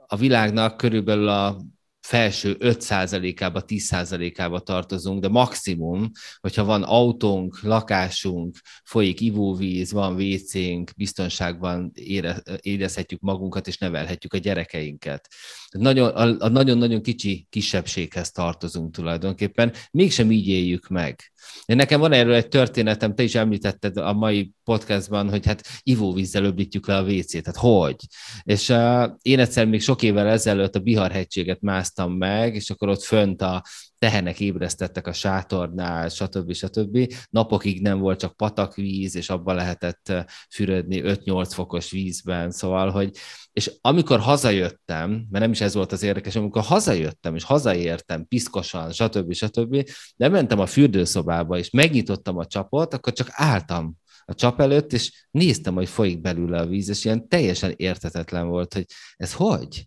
a világnak körülbelül a felső 5%-ába, 10%-ába tartozunk, de maximum, hogyha van autónk, lakásunk, folyik ivóvíz, van WC-nk, biztonságban ére, érezhetjük magunkat, és nevelhetjük a gyerekeinket. Nagyon, a nagyon-nagyon kicsi kisebbséghez tartozunk tulajdonképpen, mégsem így éljük meg. Nekem van erről egy történetem, te is említetted a mai podcastban, hogy hát ivóvízzel öblítjük le a WC-t, tehát hogy? És uh, én egyszer még sok évvel ezelőtt a Bihar hegységet másztam meg, és akkor ott fönt a tehenek ébresztettek a sátornál, stb. stb. Napokig nem volt csak patakvíz, és abban lehetett fürödni 5-8 fokos vízben, szóval, hogy és amikor hazajöttem, mert nem is ez volt az érdekes, amikor hazajöttem, és hazaértem piszkosan, stb. stb., de mentem a fürdőszobába, és megnyitottam a csapot, akkor csak álltam a csap előtt, és néztem, hogy folyik belőle a víz, és ilyen teljesen értetetlen volt, hogy ez hogy?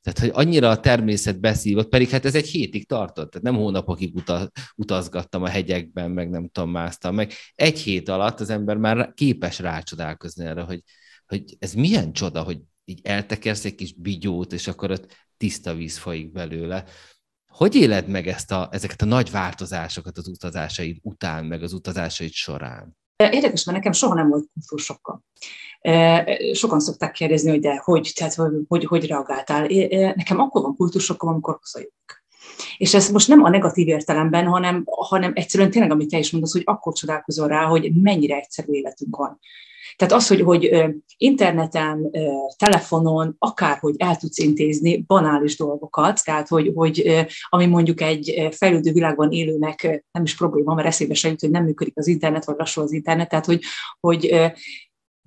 Tehát, hogy annyira a természet beszívott, pedig hát ez egy hétig tartott, tehát nem hónapokig utazgattam a hegyekben, meg nem tudom, másztam meg. Egy hét alatt az ember már képes rácsodálkozni erre, hogy, hogy ez milyen csoda, hogy így eltekersz egy kis bigyót, és akkor ott tiszta víz folyik belőle. Hogy éled meg ezt a, ezeket a nagy változásokat az utazásaid után, meg az utazásaid során? Érdekes, mert nekem soha nem volt kultúrsokkal. Sokan szokták kérdezni, hogy de hogy, tehát hogy, hogy reagáltál. Nekem akkor van kultúrsokkal, amikor hazajövök. És ez most nem a negatív értelemben, hanem, hanem egyszerűen tényleg, amit te is mondasz, hogy akkor csodálkozol rá, hogy mennyire egyszerű életünk van. Tehát az, hogy, hogy interneten, telefonon, akárhogy el tudsz intézni banális dolgokat, tehát hogy, hogy ami mondjuk egy fejlődő világban élőnek nem is probléma, mert eszébe se jut, hogy nem működik az internet, vagy lassú az internet, tehát hogy, hogy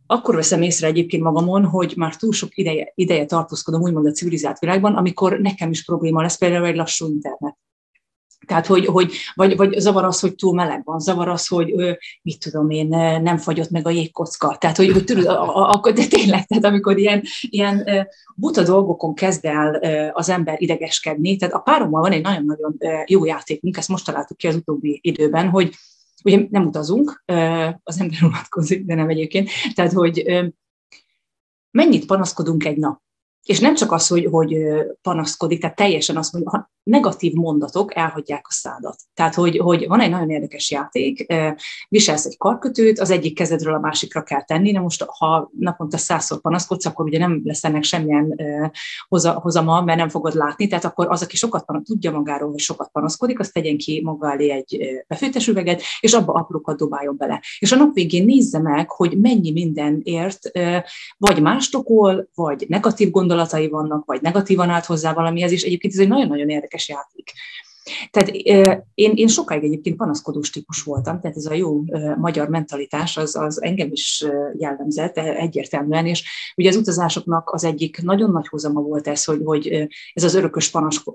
akkor veszem észre egyébként magamon, hogy már túl sok ideje, ideje tartózkodom úgymond a civilizált világban, amikor nekem is probléma lesz például egy lassú internet. Tehát, hogy, hogy vagy, vagy zavar az, hogy túl meleg van, zavar az, hogy mit tudom én, nem fagyott meg a jégkocka. Tehát, hogy, hogy tudod, akkor, de tényleg, tehát amikor ilyen, ilyen buta dolgokon kezd el az ember idegeskedni, tehát a párommal van egy nagyon-nagyon jó játékunk, ezt most találtuk ki az utóbbi időben, hogy ugye nem utazunk, az ember unatkozik, de nem egyébként, tehát, hogy mennyit panaszkodunk egy nap. És nem csak az, hogy, hogy panaszkodik, tehát teljesen azt mondja, negatív mondatok elhagyják a szádat. Tehát, hogy, hogy van egy nagyon érdekes játék, viselsz egy karkötőt, az egyik kezedről a másikra kell tenni, de most ha naponta százszor panaszkodsz, akkor ugye nem lesz ennek semmilyen hozama, mert nem fogod látni, tehát akkor az, aki sokat panasz, tudja magáról, hogy sokat panaszkodik, azt tegyen ki maga elé egy befőttes üveget, és abba aprókat dobáljon bele. És a nap végén nézze meg, hogy mennyi minden ért, vagy mást okol, vagy negatív gondolatai vannak, vagy negatívan állt hozzá valamihez, és egyébként ez egy nagyon-nagyon érdekes játék. Tehát én, én sokáig egyébként panaszkodós típus voltam, tehát ez a jó magyar mentalitás az, az engem is jellemzett egyértelműen, és ugye az utazásoknak az egyik nagyon nagy hozama volt ez, hogy, hogy ez az örökös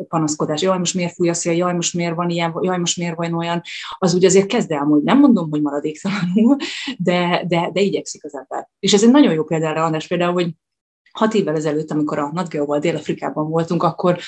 panaszkodás, jaj, most miért fúj a szél, jaj, most miért van ilyen, jaj, most miért van olyan, az ugye azért kezd elmúlni. Nem mondom, hogy maradéktalanul, de, de, de igyekszik az ember. És ez egy nagyon jó példára, András, például, hogy hat évvel ezelőtt, amikor a NatGeo-val Dél-Afrikában voltunk, akkor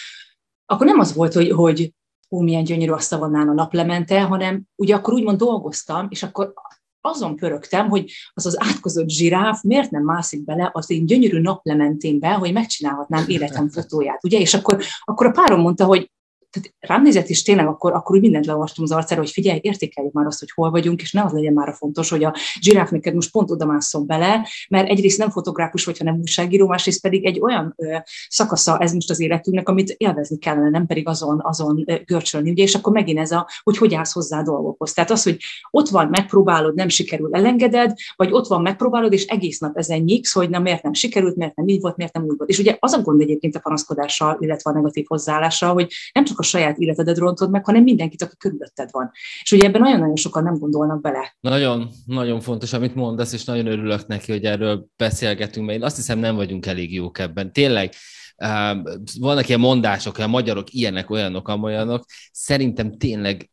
akkor nem az volt, hogy, hogy ó, milyen gyönyörű a szavannán a naplemente, hanem ugye akkor úgymond dolgoztam, és akkor azon pörögtem, hogy az az átkozott zsiráf miért nem mászik bele az én gyönyörű naplementénbe, hogy megcsinálhatnám életem fotóját, ugye? És akkor, akkor a párom mondta, hogy tehát rám nézett is tényleg akkor, akkor úgy mindent leolvastam az arcára, hogy figyelj, értékeljük már azt, hogy hol vagyunk, és ne az legyen már a fontos, hogy a zsiráf neked most pont oda mászom bele, mert egyrészt nem fotográfus vagy, hanem újságíró, másrészt pedig egy olyan ö, szakasza ez most az életünknek, amit élvezni kellene, nem pedig azon, azon ö, görcsölni. Ugye, és akkor megint ez a, hogy hogy állsz hozzá a dolgokhoz. Tehát az, hogy ott van, megpróbálod, nem sikerül, elengeded, vagy ott van, megpróbálod, és egész nap ezen nyíksz, hogy nem, miért nem sikerült, miért nem így volt, miért nem úgy volt. És ugye az a gond egyébként a panaszkodással, illetve a negatív hozzáállással, hogy nem csak a saját életedet rontod meg, hanem mindenkit, aki körülötted van. És ugye ebben nagyon-nagyon sokan nem gondolnak bele. Nagyon, nagyon fontos, amit mondasz, és nagyon örülök neki, hogy erről beszélgetünk, mert én azt hiszem nem vagyunk elég jók ebben. Tényleg, vannak ilyen mondások, hogy a magyarok ilyenek, olyanok, amolyanok. Szerintem tényleg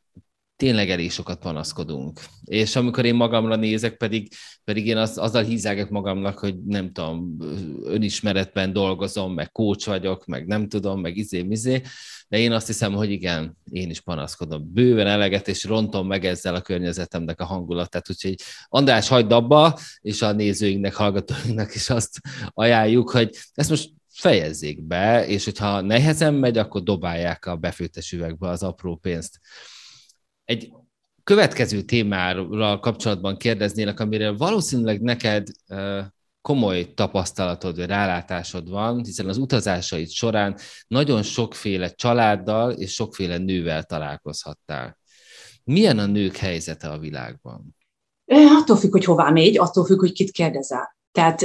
tényleg elég sokat panaszkodunk. És amikor én magamra nézek, pedig, pedig én az, azzal hízelgek magamnak, hogy nem tudom, önismeretben dolgozom, meg kócs vagyok, meg nem tudom, meg izé-mizé, de én azt hiszem, hogy igen, én is panaszkodom. Bőven eleget, és rontom meg ezzel a környezetemnek a hangulatát, úgyhogy András, hagyd abba, és a nézőinknek, hallgatóinknak is azt ajánljuk, hogy ezt most fejezzék be, és hogyha nehezen megy, akkor dobálják a befőttes üvegbe az apró pénzt. Egy következő témára kapcsolatban kérdeznélek, amire valószínűleg neked komoly tapasztalatod vagy rálátásod van, hiszen az utazásaid során nagyon sokféle családdal és sokféle nővel találkozhattál. Milyen a nők helyzete a világban? Attól függ, hogy hová megy, attól függ, hogy kit kérdezel. Tehát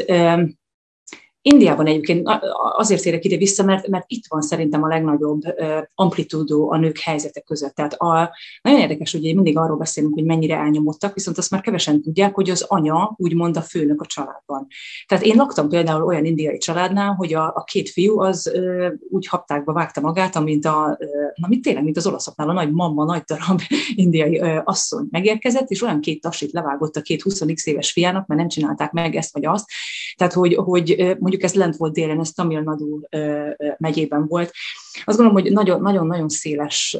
Indiában egyébként azért érek ide vissza, mert, mert itt van szerintem a legnagyobb amplitúdó a nők helyzete között. Tehát a, nagyon érdekes, hogy mindig arról beszélünk, hogy mennyire elnyomottak, viszont azt már kevesen tudják, hogy az anya úgymond a főnök a családban. Tehát én laktam például olyan indiai családnál, hogy a, a két fiú az ö, úgy haptákba vágta magát, amint a, ö, na mit tényleg, mint az olaszoknál, a nagy mamma, nagy darab indiai ö, asszony megérkezett, és olyan két tasit levágott a két 20 éves fiának, mert nem csinálták meg ezt vagy azt. Tehát, hogy, hogy mondjuk mondjuk ez lent volt délen, ez Tamil Nadu megyében volt. Azt gondolom, hogy nagyon-nagyon széles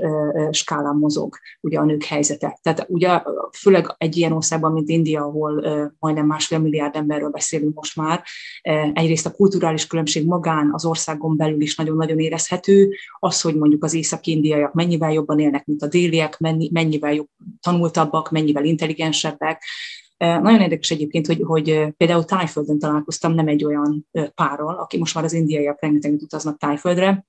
skálán mozog ugye a nők helyzete. Tehát ugye főleg egy ilyen országban, mint India, ahol majdnem másfél milliárd emberről beszélünk most már, egyrészt a kulturális különbség magán az országon belül is nagyon-nagyon érezhető, az, hogy mondjuk az észak-indiaiak mennyivel jobban élnek, mint a déliek, mennyivel jobb tanultabbak, mennyivel intelligensebbek, nagyon érdekes egyébként, hogy, hogy például Tájföldön találkoztam nem egy olyan párral, aki most már az indiaiak rengeteget utaznak Tájföldre,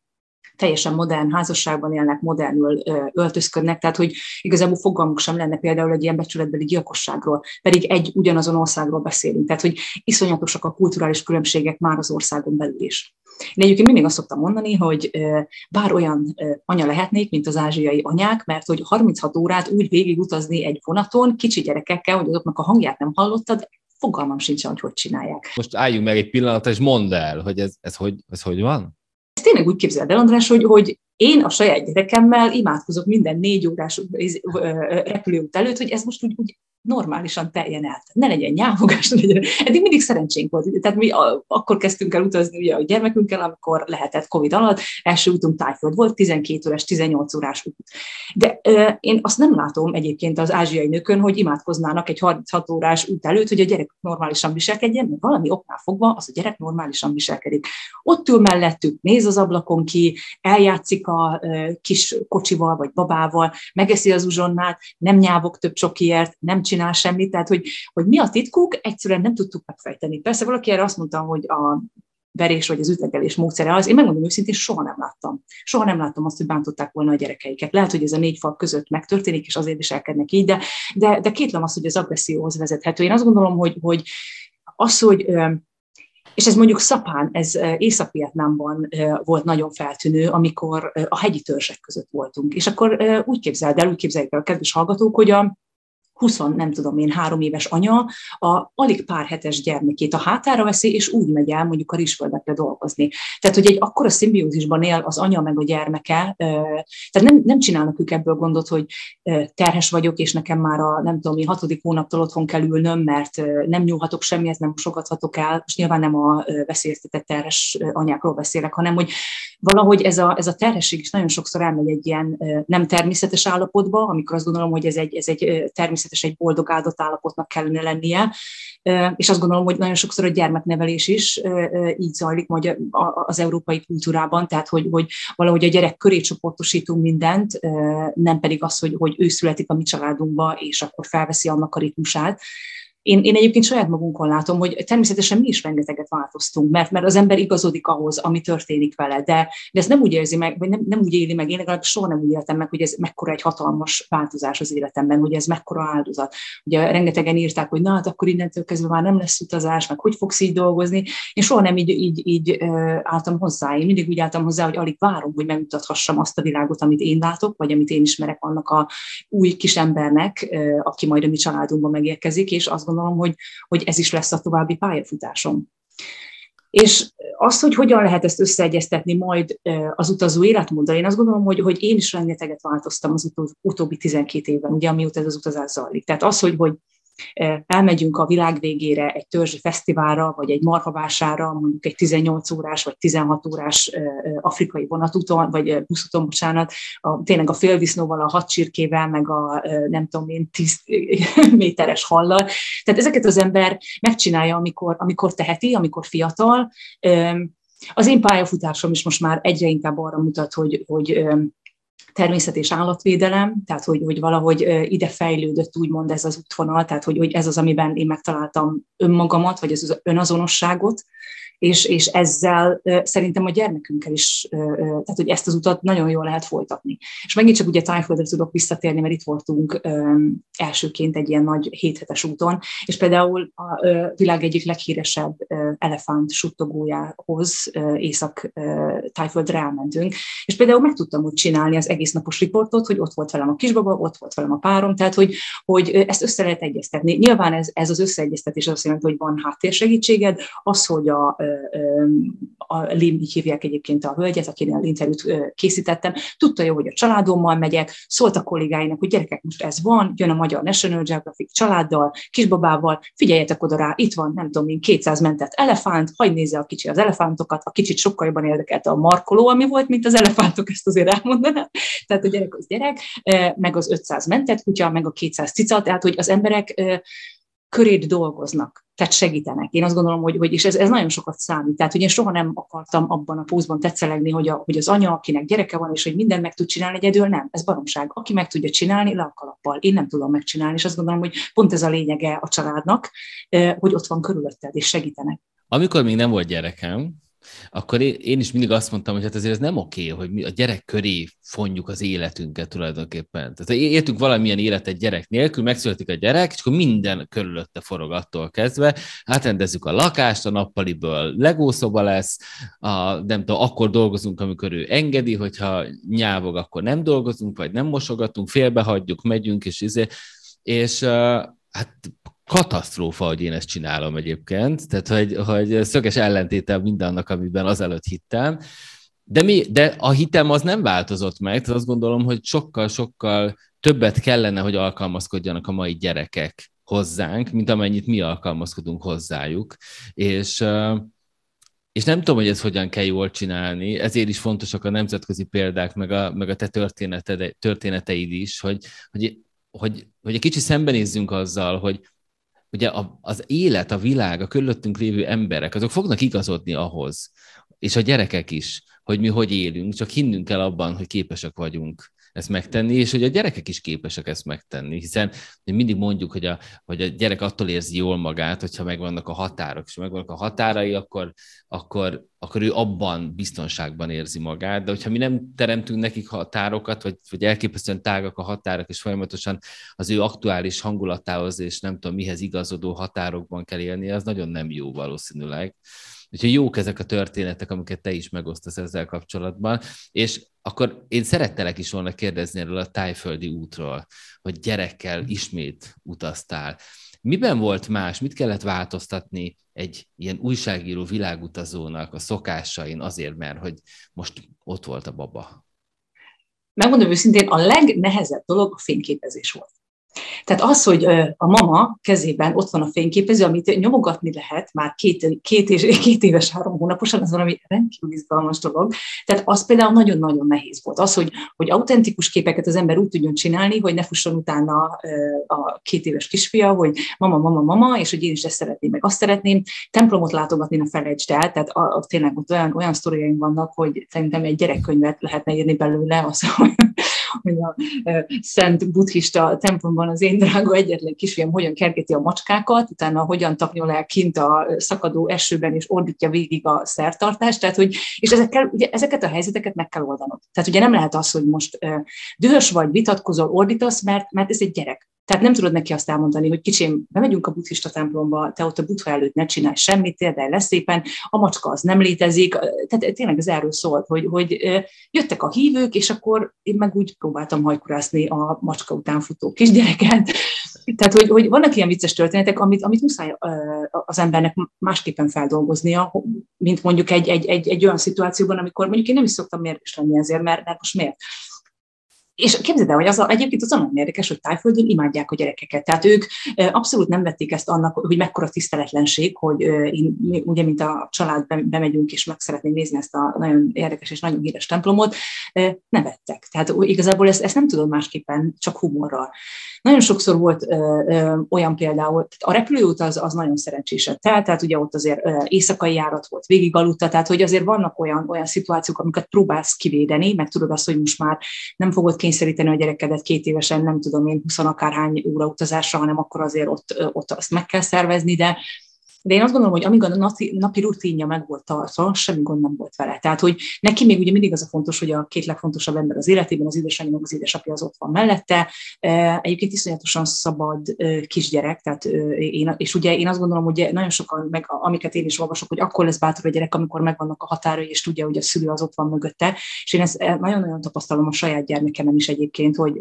teljesen modern házasságban élnek, modernül öltözködnek, tehát hogy igazából fogalmuk sem lenne például egy ilyen becsületbeli gyilkosságról, pedig egy ugyanazon országról beszélünk, tehát hogy iszonyatosak a kulturális különbségek már az országon belül is. Én egyébként mindig azt szoktam mondani, hogy bár olyan anya lehetnék, mint az ázsiai anyák, mert hogy 36 órát úgy végigutazni egy vonaton, kicsi gyerekekkel, hogy azoknak a hangját nem hallottad, fogalmam sincsen, hogy hogy csinálják. Most álljunk meg egy pillanatra, és mondd el, hogy ez, ez, hogy, ez hogy van? Ezt tényleg úgy képzeld el, András, hogy, hogy én a saját gyerekemmel imádkozok minden négy órás repülőút előtt, hogy ez most úgy, úgy normálisan teljen el. Ne legyen nyávogás, ne legyen. Eddig mindig szerencsénk volt. Tehát mi akkor kezdtünk el utazni ugye a gyermekünkkel, amikor lehetett Covid alatt. Első útunk tájföld volt, 12 órás, 18 órás út. De euh, én azt nem látom egyébként az ázsiai nőkön, hogy imádkoznának egy 36 órás út előtt, hogy a gyerek normálisan viselkedjen, mert valami oknál fogva az a gyerek normálisan viselkedik. Ott ül mellettük, néz az ablakon ki, eljátszik a kis kocsival vagy babával, megeszi az uzsonnát, nem nyávog több csokiért, nem csinál semmit, tehát hogy, hogy mi a titkuk, egyszerűen nem tudtuk megfejteni. Persze valaki erre azt mondta, hogy a verés vagy az ütlegelés módszere az. Én megmondom őszintén, soha nem láttam. Soha nem láttam azt, hogy bántották volna a gyerekeiket. Lehet, hogy ez a négy fal között megtörténik, és azért viselkednek így, de, de, de kétlem azt, hogy az agresszióhoz vezethető. Én azt gondolom, hogy, hogy az, hogy és ez mondjuk Szapán, ez Észak-Vietnámban volt nagyon feltűnő, amikor a hegyi törzsek között voltunk. És akkor úgy képzeld el, úgy képzeljük el a kedves hallgatók, hogy a 20, nem tudom én, három éves anya a alig pár hetes gyermekét a hátára veszi, és úgy megy el mondjuk a rizsföldekre dolgozni. Tehát, hogy egy akkora szimbiózisban él az anya meg a gyermeke, tehát nem, nem csinálnak ők ebből gondot, hogy terhes vagyok, és nekem már a nem tudom én, hatodik hónaptól otthon kell ülnöm, mert nem nyúlhatok semmihez, nem mosogathatok el. Most nyilván nem a veszélyeztetett terhes anyákról beszélek, hanem hogy valahogy ez a, ez a terhesség is nagyon sokszor elmegy egy ilyen nem természetes állapotba, amikor azt gondolom, hogy ez egy, ez egy természetes természetes egy boldog áldott állapotnak kellene lennie, és azt gondolom, hogy nagyon sokszor a gyermeknevelés is így zajlik majd az európai kultúrában, tehát hogy, hogy valahogy a gyerek köré csoportosítunk mindent, nem pedig az, hogy, hogy ő születik a mi családunkba, és akkor felveszi annak a ritmusát, én, én egyébként saját magunkon látom, hogy természetesen mi is rengeteget változtunk, mert, mert az ember igazodik ahhoz, ami történik vele, de, de ez nem úgy érzi meg, vagy nem, nem úgy éli meg, én legalábbis soha nem úgy éltem meg, hogy ez mekkora egy hatalmas változás az életemben, hogy ez mekkora áldozat. Ugye rengetegen írták, hogy na hát akkor innentől kezdve már nem lesz utazás, meg hogy fogsz így dolgozni. Én soha nem így, így, így álltam hozzá. Én mindig úgy álltam hozzá, hogy alig várom, hogy megmutathassam azt a világot, amit én látok, vagy amit én ismerek annak a új kis embernek, aki majd a mi családunkban megérkezik, és azt gondolom, hogy, hogy ez is lesz a további pályafutásom. És az, hogy hogyan lehet ezt összeegyeztetni majd az utazó életmóddal, én azt gondolom, hogy, hogy én is rengeteget változtam az utóbbi 12 évben, ugye, amióta ez az utazás zajlik. Tehát az, hogy, hogy elmegyünk a világ végére egy törzsi fesztiválra, vagy egy marhavására, mondjuk egy 18 órás vagy 16 órás afrikai vonatúton, vagy buszúton, bocsánat, a, tényleg a félvisznóval, a hadcsirkével, meg a nem tudom én, 10 méteres hallal. Tehát ezeket az ember megcsinálja, amikor, amikor teheti, amikor fiatal. Az én pályafutásom is most már egyre inkább arra mutat, hogy, hogy természet és állatvédelem, tehát hogy, hogy valahogy ide fejlődött úgymond ez az útvonal, tehát hogy, hogy ez az, amiben én megtaláltam önmagamat, vagy az önazonosságot, és, és ezzel szerintem a gyermekünkkel is, tehát hogy ezt az utat nagyon jól lehet folytatni. És megint csak ugye Tájföldre tudok visszatérni, mert itt voltunk elsőként egy ilyen nagy héthetes úton, és például a világ egyik leghíresebb elefánt suttogójához észak Tájföldre elmentünk, és például meg tudtam úgy csinálni az egész napos riportot, hogy ott volt velem a kisbaba, ott volt velem a párom, tehát hogy, hogy ezt össze lehet egyeztetni. Nyilván ez, ez az összeegyeztetés azt jelenti, hogy van háttérsegítséged, az, hogy a a Lim, így hívják egyébként a hölgyet, akinél interjút készítettem, tudta jó, hogy a családommal megyek, szólt a kollégáinak, hogy gyerekek, most ez van, jön a Magyar National Geographic családdal, kisbabával, figyeljetek oda rá, itt van, nem tudom én, 200 mentett elefánt, hagyd nézze a kicsi az elefántokat, a kicsit sokkal jobban érdekelte a markoló, ami volt, mint az elefántok, ezt azért elmondanám. Tehát a gyerek az gyerek, meg az 500 mentett kutya, meg a 200 cica, tehát hogy az emberek körét dolgoznak, tehát segítenek. Én azt gondolom, hogy, hogy és ez, ez nagyon sokat számít. Tehát, hogy én soha nem akartam abban a pózban tetszelegni, hogy, a, hogy az anya, akinek gyereke van, és hogy mindent meg tud csinálni egyedül, nem. Ez baromság. Aki meg tudja csinálni, le a kalappal. Én nem tudom megcsinálni, és azt gondolom, hogy pont ez a lényege a családnak, hogy ott van körülötted, és segítenek. Amikor még nem volt gyerekem, akkor én is mindig azt mondtam, hogy hát azért ez nem oké, hogy mi a gyerek köré fonjuk az életünket tulajdonképpen. Tehát éltünk valamilyen életet gyerek nélkül, megszületik a gyerek, és akkor minden körülötte forog attól kezdve. Átrendezzük a lakást, a nappaliből legószoba lesz, a, nem tudom, akkor dolgozunk, amikor ő engedi, hogyha nyávog, akkor nem dolgozunk, vagy nem mosogatunk, félbehagyjuk, megyünk, és izé, és hát katasztrófa, hogy én ezt csinálom egyébként, tehát hogy, hogy szöges ellentétel mindannak, amiben azelőtt hittem, de, mi, de a hitem az nem változott meg, tehát azt gondolom, hogy sokkal-sokkal többet kellene, hogy alkalmazkodjanak a mai gyerekek hozzánk, mint amennyit mi alkalmazkodunk hozzájuk, és és nem tudom, hogy ez hogyan kell jól csinálni, ezért is fontosak a nemzetközi példák, meg a, meg a te történeted, történeteid is, hogy, hogy, hogy, hogy egy kicsit szembenézzünk azzal, hogy ugye az élet, a világ, a körülöttünk lévő emberek, azok fognak igazodni ahhoz, és a gyerekek is, hogy mi hogy élünk, csak hinnünk kell abban, hogy képesek vagyunk ezt megtenni, és hogy a gyerekek is képesek ezt megtenni, hiszen mindig mondjuk, hogy a, hogy a gyerek attól érzi jól magát, hogyha megvannak a határok, és megvannak a határai, akkor, akkor, akkor ő abban biztonságban érzi magát, de hogyha mi nem teremtünk nekik határokat, vagy, vagy elképesztően tágak a határok, és folyamatosan az ő aktuális hangulatához, és nem tudom mihez igazodó határokban kell élni, az nagyon nem jó valószínűleg. Úgyhogy jók ezek a történetek, amiket te is megosztasz ezzel kapcsolatban, és akkor én szerettelek is volna kérdezni erről a tájföldi útról, hogy gyerekkel ismét utaztál. Miben volt más, mit kellett változtatni egy ilyen újságíró világutazónak a szokásain azért, mert hogy most ott volt a baba? Megmondom őszintén, a legnehezebb dolog a fényképezés volt. Tehát az, hogy a mama kezében ott van a fényképező, amit nyomogatni lehet már két, két, és, két éves, három hónaposan, az valami rendkívül izgalmas dolog. Tehát az például nagyon-nagyon nehéz volt. Az, hogy, hogy autentikus képeket az ember úgy tudjon csinálni, hogy ne fusson utána a két éves kisfia, hogy mama, mama, mama, és hogy én is ezt szeretném, meg azt szeretném. Templomot látogatni, ne felejtsd el, tehát a, a, tényleg ott olyan, olyan sztoriaim vannak, hogy szerintem egy gyerekkönyvet lehetne írni belőle, az, hogy hogy a szent buddhista templomban az én drága egyetlen kisfiam hogyan kergeti a macskákat, utána hogyan tapnyol kint a szakadó esőben, és ordítja végig a szertartást, tehát hogy, és ezekkel, ugye, ezeket a helyzeteket meg kell oldanod. Tehát ugye nem lehet az, hogy most dühös vagy, vitatkozol, ordítasz, mert, mert ez egy gyerek. Tehát nem tudod neki azt elmondani, hogy kicsim, bemegyünk a buddhista templomba, te ott a buddha előtt ne csinálj semmit, de lesz szépen, a macska az nem létezik. Tehát tényleg ez erről szólt, hogy, hogy jöttek a hívők, és akkor én meg úgy próbáltam hajkurászni a macska után futó kisgyereket, Tehát, hogy, hogy vannak ilyen vicces történetek, amit, amit muszáj az embernek másképpen feldolgoznia, mint mondjuk egy, egy, egy, egy olyan szituációban, amikor mondjuk én nem is szoktam mérges lenni ezért, mert, mert most miért? És képzeld el, hogy az a, egyébként az nagyon érdekes, hogy tájföldön imádják a gyerekeket. Tehát ők abszolút nem vették ezt annak, hogy mekkora tiszteletlenség, hogy én, ugye, mint a család bemegyünk, és meg szeretném nézni ezt a nagyon érdekes és nagyon híres templomot, nevettek. Tehát igazából ezt, ezt nem tudom másképpen, csak humorral. Nagyon sokszor volt olyan például, a repülőút az, az nagyon szerencséset telt, tehát ugye ott azért éjszakai járat volt, végig aludta, tehát hogy azért vannak olyan, olyan szituációk, amiket próbálsz kivédeni, meg tudod azt, hogy most már nem fogod kényszeríteni a gyerekedet két évesen, nem tudom én, 20 akárhány óra utazásra, hanem akkor azért ott, ott azt meg kell szervezni, de de én azt gondolom, hogy amíg a napi, napi rutinja meg volt tartva, semmi gond nem volt vele. Tehát, hogy neki még ugye mindig az a fontos, hogy a két legfontosabb ember az életében, az édesanyja, az édesapja az ott van mellette. Egyébként iszonyatosan szabad kisgyerek, tehát én, és ugye én azt gondolom, hogy nagyon sokan, meg amiket én is olvasok, hogy akkor lesz bátor a gyerek, amikor megvannak a határai, és tudja, hogy a szülő az ott van mögötte. És én ezt nagyon-nagyon tapasztalom a saját gyermekemen is egyébként, hogy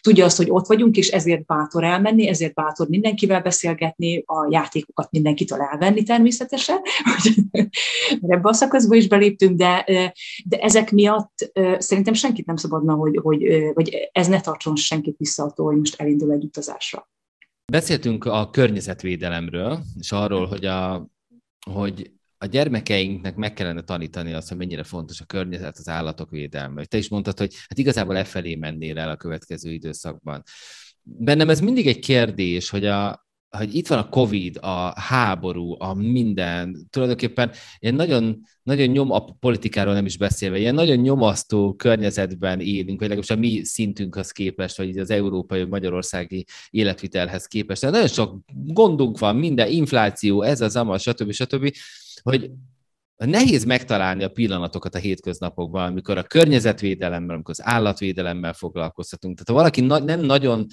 tudja azt, hogy ott vagyunk, és ezért bátor elmenni, ezért bátor mindenkivel beszélgetni, a játékokat mindenkit magától elvenni természetesen, ebbe a szakaszba is beléptünk, de, de ezek miatt szerintem senkit nem szabadna, hogy, hogy, hogy ez ne tartson senkit vissza attól, hogy most elindul egy utazásra. Beszéltünk a környezetvédelemről, és arról, hogy a, hogy a gyermekeinknek meg kellene tanítani azt, hogy mennyire fontos a környezet, az állatok védelme. Te is mondtad, hogy hát igazából e felé mennél el a következő időszakban. Bennem ez mindig egy kérdés, hogy a, hogy itt van a Covid, a háború, a minden, tulajdonképpen ilyen nagyon, nagyon nyom, a politikáról nem is beszélve, ilyen nagyon nyomasztó környezetben élünk, vagy legalábbis a mi szintünkhöz képest, vagy az európai, vagy magyarországi életvitelhez képest. Tehát nagyon sok gondunk van, minden, infláció, ez az, amaz, stb. stb., hogy nehéz megtalálni a pillanatokat a hétköznapokban, amikor a környezetvédelemmel, amikor az állatvédelemmel foglalkoztatunk. Tehát ha valaki na- nem nagyon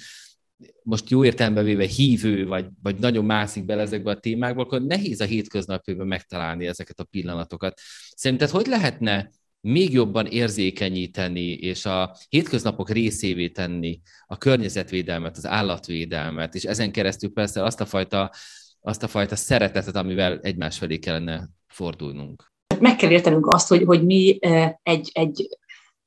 most jó értelembe véve hívő, vagy, vagy nagyon mászik bele ezekbe a témákba, akkor nehéz a hétköznapjában megtalálni ezeket a pillanatokat. Szerinted hogy lehetne még jobban érzékenyíteni, és a hétköznapok részévé tenni a környezetvédelmet, az állatvédelmet, és ezen keresztül persze azt a fajta, azt a fajta szeretetet, amivel egymás felé kellene fordulnunk. Meg kell értenünk azt, hogy, hogy mi eh, egy, egy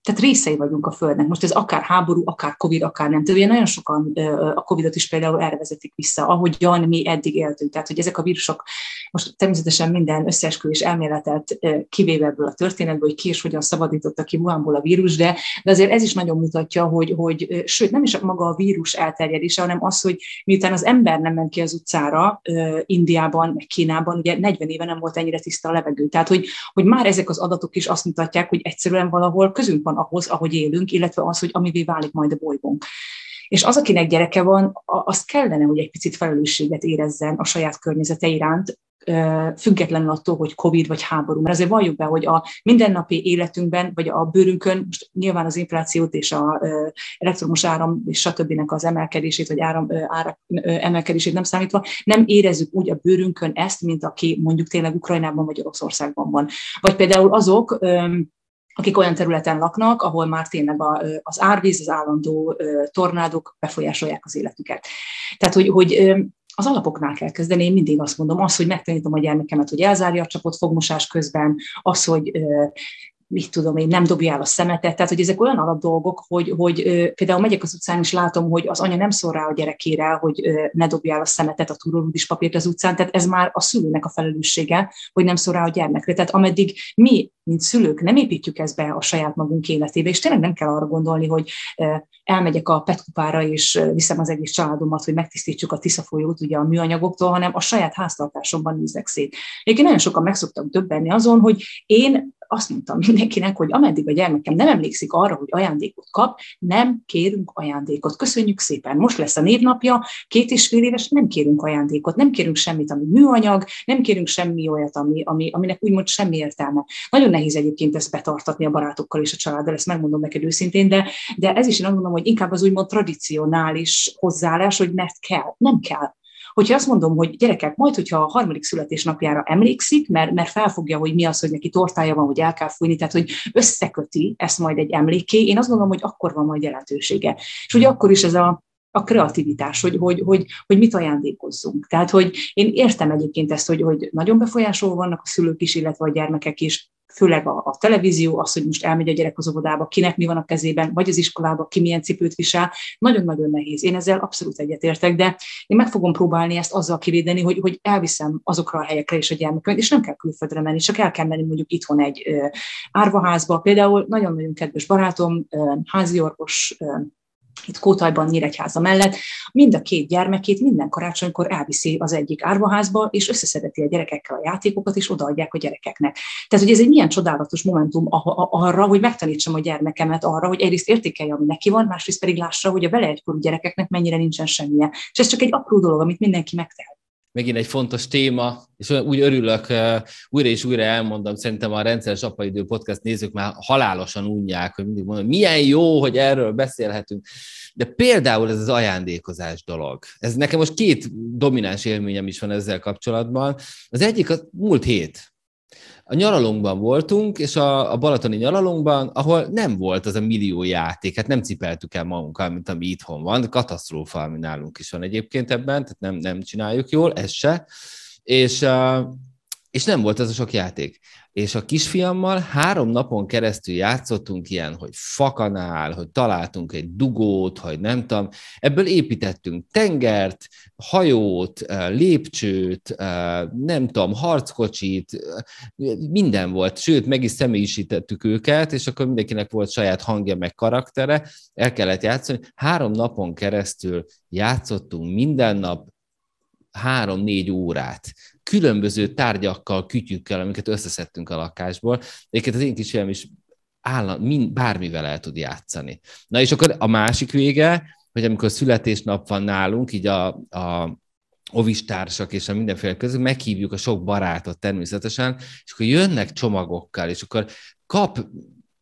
tehát részei vagyunk a Földnek. Most ez akár háború, akár Covid, akár nem. Tehát ugye nagyon sokan a Covidot is például erre vezetik vissza, ahogyan mi eddig éltünk. Tehát, hogy ezek a vírusok, most természetesen minden összeesküvés elméletet kivéve ebből a történetből, hogy ki és hogyan szabadította ki Wuhanból a vírus, de, de azért ez is nagyon mutatja, hogy, hogy sőt, nem is maga a vírus elterjedése, hanem az, hogy miután az ember nem ment ki az utcára Indiában, meg Kínában, ugye 40 éve nem volt ennyire tiszta a levegő. Tehát, hogy, hogy már ezek az adatok is azt mutatják, hogy egyszerűen valahol közünk van van ahhoz, ahogy élünk, illetve az, hogy amivé válik majd a bolygónk. És az, akinek gyereke van, az kellene, hogy egy picit felelősséget érezzen a saját környezete iránt, függetlenül attól, hogy Covid vagy háború. Mert azért valljuk be, hogy a mindennapi életünkben, vagy a bőrünkön, most nyilván az inflációt és a elektromos áram és stb. az emelkedését, vagy áram ára emelkedését nem számítva, nem érezzük úgy a bőrünkön ezt, mint aki mondjuk tényleg Ukrajnában vagy Oroszországban van. Vagy például azok, akik olyan területen laknak, ahol már tényleg az árvíz, az állandó tornádok befolyásolják az életüket. Tehát, hogy, hogy az alapoknál kell kezdeni, én mindig azt mondom, az, hogy megtanítom a gyermekemet, hogy elzárja a csapot fogmosás közben, az, hogy mit tudom én, nem dobja el a szemetet, tehát hogy ezek olyan alap dolgok, hogy, hogy például megyek az utcán, és látom, hogy az anya nem szól rá a gyerekére, hogy ne dobja el a szemetet, a túrólódis papírt az utcán, tehát ez már a szülőnek a felelőssége, hogy nem szól rá a gyermekre. Tehát ameddig mi, mint szülők nem építjük ezt be a saját magunk életébe, és tényleg nem kell arra gondolni, hogy elmegyek a petkupára, és viszem az egész családomat, hogy megtisztítsuk a Tisza folyót ugye a műanyagoktól, hanem a saját háztartásomban nézek szét. Egyébként nagyon sokan meg szoktak döbbenni azon, hogy én azt mondtam mindenkinek, hogy ameddig a gyermekem nem emlékszik arra, hogy ajándékot kap, nem kérünk ajándékot. Köszönjük szépen. Most lesz a névnapja, két és fél éves, nem kérünk ajándékot, nem kérünk semmit, ami műanyag, nem kérünk semmi olyat, ami, ami, aminek úgymond semmi értelme. Nagyon nehéz egyébként ezt betartatni a barátokkal és a családdal, ezt megmondom neked őszintén, de, de ez is én azt mondom, hogy inkább az úgymond tradicionális hozzáállás, hogy mert kell, nem kell. Hogyha azt mondom, hogy gyerekek, majd, hogyha a harmadik születésnapjára emlékszik, mert, mert felfogja, hogy mi az, hogy neki tortája van, hogy el kell fújni, tehát hogy összeköti ezt majd egy emléké, én azt gondolom, hogy akkor van majd jelentősége. És ugye akkor is ez a a kreativitás, hogy, hogy, hogy, hogy mit ajándékozzunk. Tehát, hogy én értem egyébként ezt, hogy, hogy nagyon befolyásolva vannak a szülők is, illetve a gyermekek is, főleg a, a televízió, az, hogy most elmegy a gyerek az óvodába, kinek mi van a kezében, vagy az iskolába, ki milyen cipőt visel, nagyon-nagyon nehéz. Én ezzel abszolút egyetértek, de én meg fogom próbálni ezt azzal kivédeni, hogy, hogy elviszem azokra a helyekre is a gyermekemet, és nem kell külföldre menni, csak el kell menni mondjuk itthon egy ö, árvaházba. Például nagyon-nagyon kedves barátom, ö, házi orvos, ö, itt Kótajban, Nyíregyháza mellett, mind a két gyermekét minden karácsonykor elviszi az egyik árvaházba, és összeszedeti a gyerekekkel a játékokat, és odaadják a gyerekeknek. Tehát, hogy ez egy milyen csodálatos momentum arra, hogy megtanítsam a gyermekemet arra, hogy egyrészt értékelje, ami neki van, másrészt pedig lássa, hogy a vele egykorú gyerekeknek mennyire nincsen semmije. És ez csak egy apró dolog, amit mindenki megtehet megint egy fontos téma, és úgy örülök, újra és újra elmondom, szerintem a rendszeres apaidő podcast nézők már halálosan unják, hogy mindig mondom, milyen jó, hogy erről beszélhetünk. De például ez az ajándékozás dolog. Ez nekem most két domináns élményem is van ezzel kapcsolatban. Az egyik a múlt hét, a nyaralónkban voltunk, és a, a balatoni nyaralónkban, ahol nem volt az a millió játék, hát nem cipeltük el magunkkal, mint ami itthon van, katasztrófa, ami nálunk is van egyébként ebben, tehát nem, nem csináljuk jól, ez se, és, és nem volt ez a sok játék és a kisfiammal három napon keresztül játszottunk ilyen, hogy fakanál, hogy találtunk egy dugót, hogy nem tudom, ebből építettünk tengert, hajót, lépcsőt, nem tudom, harckocsit, minden volt, sőt, meg is személyisítettük őket, és akkor mindenkinek volt saját hangja, meg karaktere, el kellett játszani. Három napon keresztül játszottunk minden nap, három-négy órát különböző tárgyakkal, kütyükkel, amiket összeszedtünk a lakásból. Egyébként az én kisfiam is állam, mind, bármivel el tud játszani. Na és akkor a másik vége, hogy amikor születésnap van nálunk, így a, a ovistársak és a mindenféle között, meghívjuk a sok barátot természetesen, és akkor jönnek csomagokkal, és akkor kap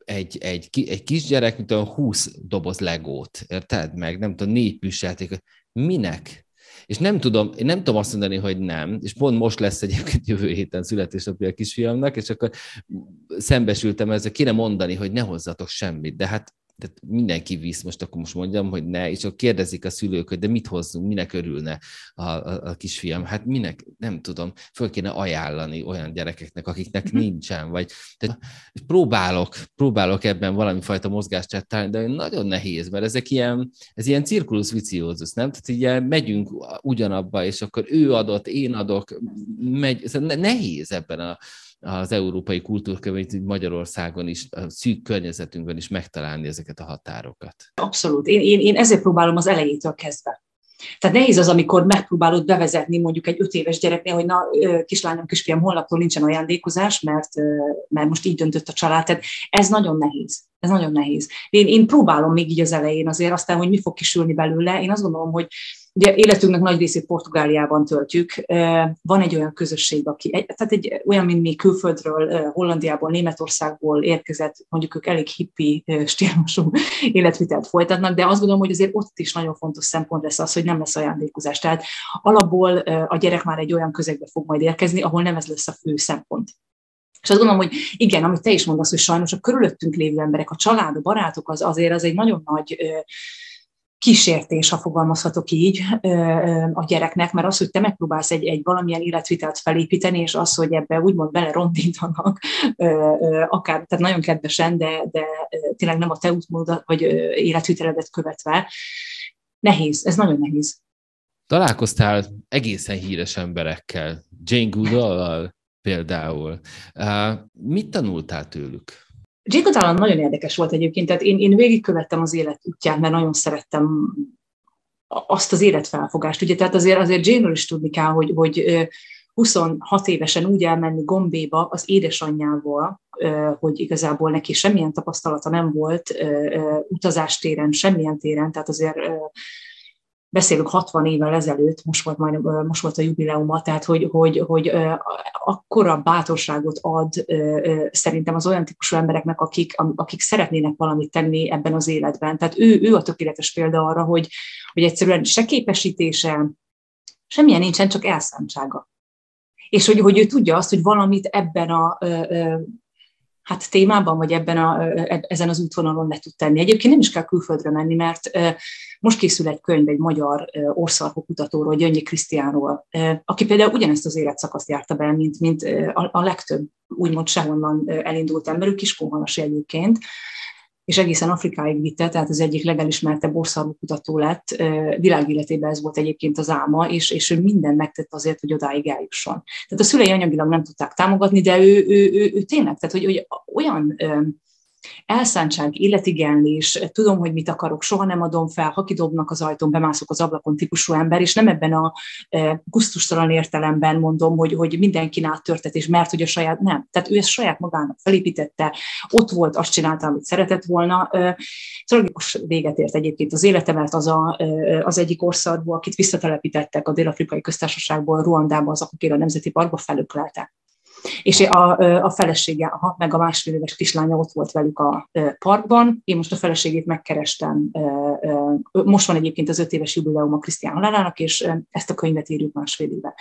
egy, egy, egy kisgyerek, mint olyan 20 doboz legót, érted? Meg nem tudom, négy püsselték. Minek? És nem tudom, én nem tudom azt mondani, hogy nem, és pont most lesz egyébként jövő héten születésnapja a kisfiamnak, és akkor szembesültem ezzel, kéne mondani, hogy ne hozzatok semmit, de hát tehát mindenki visz, most akkor most mondjam, hogy ne, és akkor kérdezik a szülők, hogy de mit hozzunk, minek örülne a, a, a kisfiam. Hát minek, nem tudom, föl kéne ajánlani olyan gyerekeknek, akiknek uh-huh. nincsen, vagy tehát próbálok, próbálok ebben valami fajta mozgást találni, de nagyon nehéz, mert ezek ilyen, ez ilyen cirkulus viciózus, nem? Tehát így megyünk ugyanabba, és akkor ő adott, én adok, megy, nehéz ebben a, az európai kultúrkönyvét Magyarországon is, a szűk környezetünkben is megtalálni ezeket a határokat. Abszolút. Én, én, én ezért próbálom az elejétől kezdve. Tehát nehéz az, amikor megpróbálod bevezetni mondjuk egy öt éves gyereknél, hogy na, kislányom, kisfiam, holnaptól nincsen ajándékozás, mert, mert most így döntött a család. Tehát ez nagyon nehéz. Ez nagyon nehéz. Én, én próbálom még így az elején azért, aztán, hogy mi fog kisülni belőle. Én azt gondolom, hogy Ugye életünknek nagy részét Portugáliában töltjük. Van egy olyan közösség, aki, tehát egy olyan, mint mi külföldről, Hollandiából, Németországból érkezett, mondjuk ők elég hippi stílusú életvitelt folytatnak, de azt gondolom, hogy azért ott is nagyon fontos szempont lesz az, hogy nem lesz ajándékozás. Tehát alapból a gyerek már egy olyan közegbe fog majd érkezni, ahol nem ez lesz a fő szempont. És azt gondolom, hogy igen, amit te is mondasz, hogy sajnos a körülöttünk lévő emberek, a család, a barátok az azért az egy nagyon nagy kísértés, ha fogalmazhatok így, a gyereknek, mert az, hogy te megpróbálsz egy, egy valamilyen életvitelt felépíteni, és az, hogy ebbe úgymond belerondítanak, akár, tehát nagyon kedvesen, de, de tényleg nem a te útmód, vagy életviteledet követve, nehéz, ez nagyon nehéz. Találkoztál egészen híres emberekkel, Jane Goodall például. Mit tanultál tőlük? Jake talán nagyon érdekes volt egyébként, tehát én, én végigkövettem az élet útján, mert nagyon szerettem azt az életfelfogást. Ugye, tehát azért, azért Jane-ről is tudni kell, hogy, hogy 26 évesen úgy elmenni Gombéba az édesanyjával, hogy igazából neki semmilyen tapasztalata nem volt utazástéren, semmilyen téren, tehát azért beszélünk 60 évvel ezelőtt, most volt, majd, most volt a jubileuma, tehát hogy, hogy, hogy akkora bátorságot ad szerintem az olyan típusú embereknek, akik, akik szeretnének valamit tenni ebben az életben. Tehát ő, ő a tökéletes példa arra, hogy, hogy egyszerűen se képesítése, semmilyen nincsen, csak elszántsága. És hogy, hogy ő tudja azt, hogy valamit ebben a hát témában, vagy ebben a, ezen az útvonalon le tud tenni. Egyébként nem is kell külföldre menni, mert most készül egy könyv egy magyar orszarkokutatóról, Gyöngyi Krisztiánról, aki például ugyanezt az életszakaszt járta be, mint, mint a, a legtöbb úgymond sehonnan elindult ember, ő kiskunhalasi egyébként, és egészen Afrikáig vitte, tehát az egyik legelismertebb országkutató lett, világéletében ez volt egyébként az álma, és, és ő minden megtett azért, hogy odáig eljusson. Tehát a szülei anyagilag nem tudták támogatni, de ő, ő, ő, ő tényleg, tehát hogy, hogy olyan elszántság, életigenlés, tudom, hogy mit akarok, soha nem adom fel, ha kidobnak az ajtón, bemászok az ablakon típusú ember, és nem ebben a e, gusztustalan értelemben mondom, hogy, hogy mindenki áttörtetés, mert hogy a saját, nem. Tehát ő ezt saját magának felépítette, ott volt, azt csinálta, amit szeretett volna. E, tragikus véget ért egyébként az életemet az, a, e, az egyik országból, akit visszatelepítettek a Dél-Afrikai Köztársaságból, Ruandába, az a Nemzeti Parkba felöklelte. És a, a felesége, aha, meg a másfél éves kislánya ott volt velük a parkban. Én most a feleségét megkerestem. Most van egyébként az öt éves jubileum a Krisztián halálának, és ezt a könyvet írjuk másfél éve.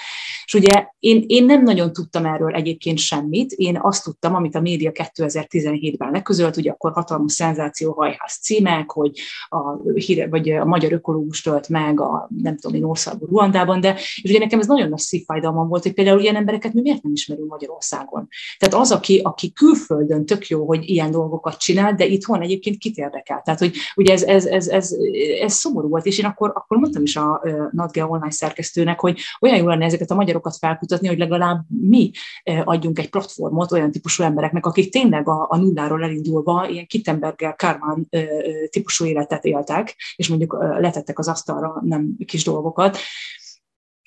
És ugye én, én nem nagyon tudtam erről egyébként semmit. Én azt tudtam, amit a média 2017-ben leközölt, ugye akkor hatalmas szenzáció hajház címek, hogy a, híre, vagy a magyar ökológus tölt meg a, nem tudom én, országban, Ruandában, de és ugye nekem ez nagyon nagy szívfájdalmam volt, hogy például ilyen embereket mi miért nem ismerünk Magyarországon Magyarországon. Tehát az, aki, aki külföldön tök jó, hogy ilyen dolgokat csinál, de itthon egyébként kit érdekel. Tehát, hogy ugye ez, ez, ez, ez, ez szomorú volt, és én akkor, akkor mondtam is a NatGeo online szerkesztőnek, hogy olyan jó lenne ezeket a magyarokat felkutatni, hogy legalább mi adjunk egy platformot olyan típusú embereknek, akik tényleg a, a nulláról elindulva ilyen Kittenberger, Kármán típusú életet éltek, és mondjuk letettek az asztalra nem kis dolgokat,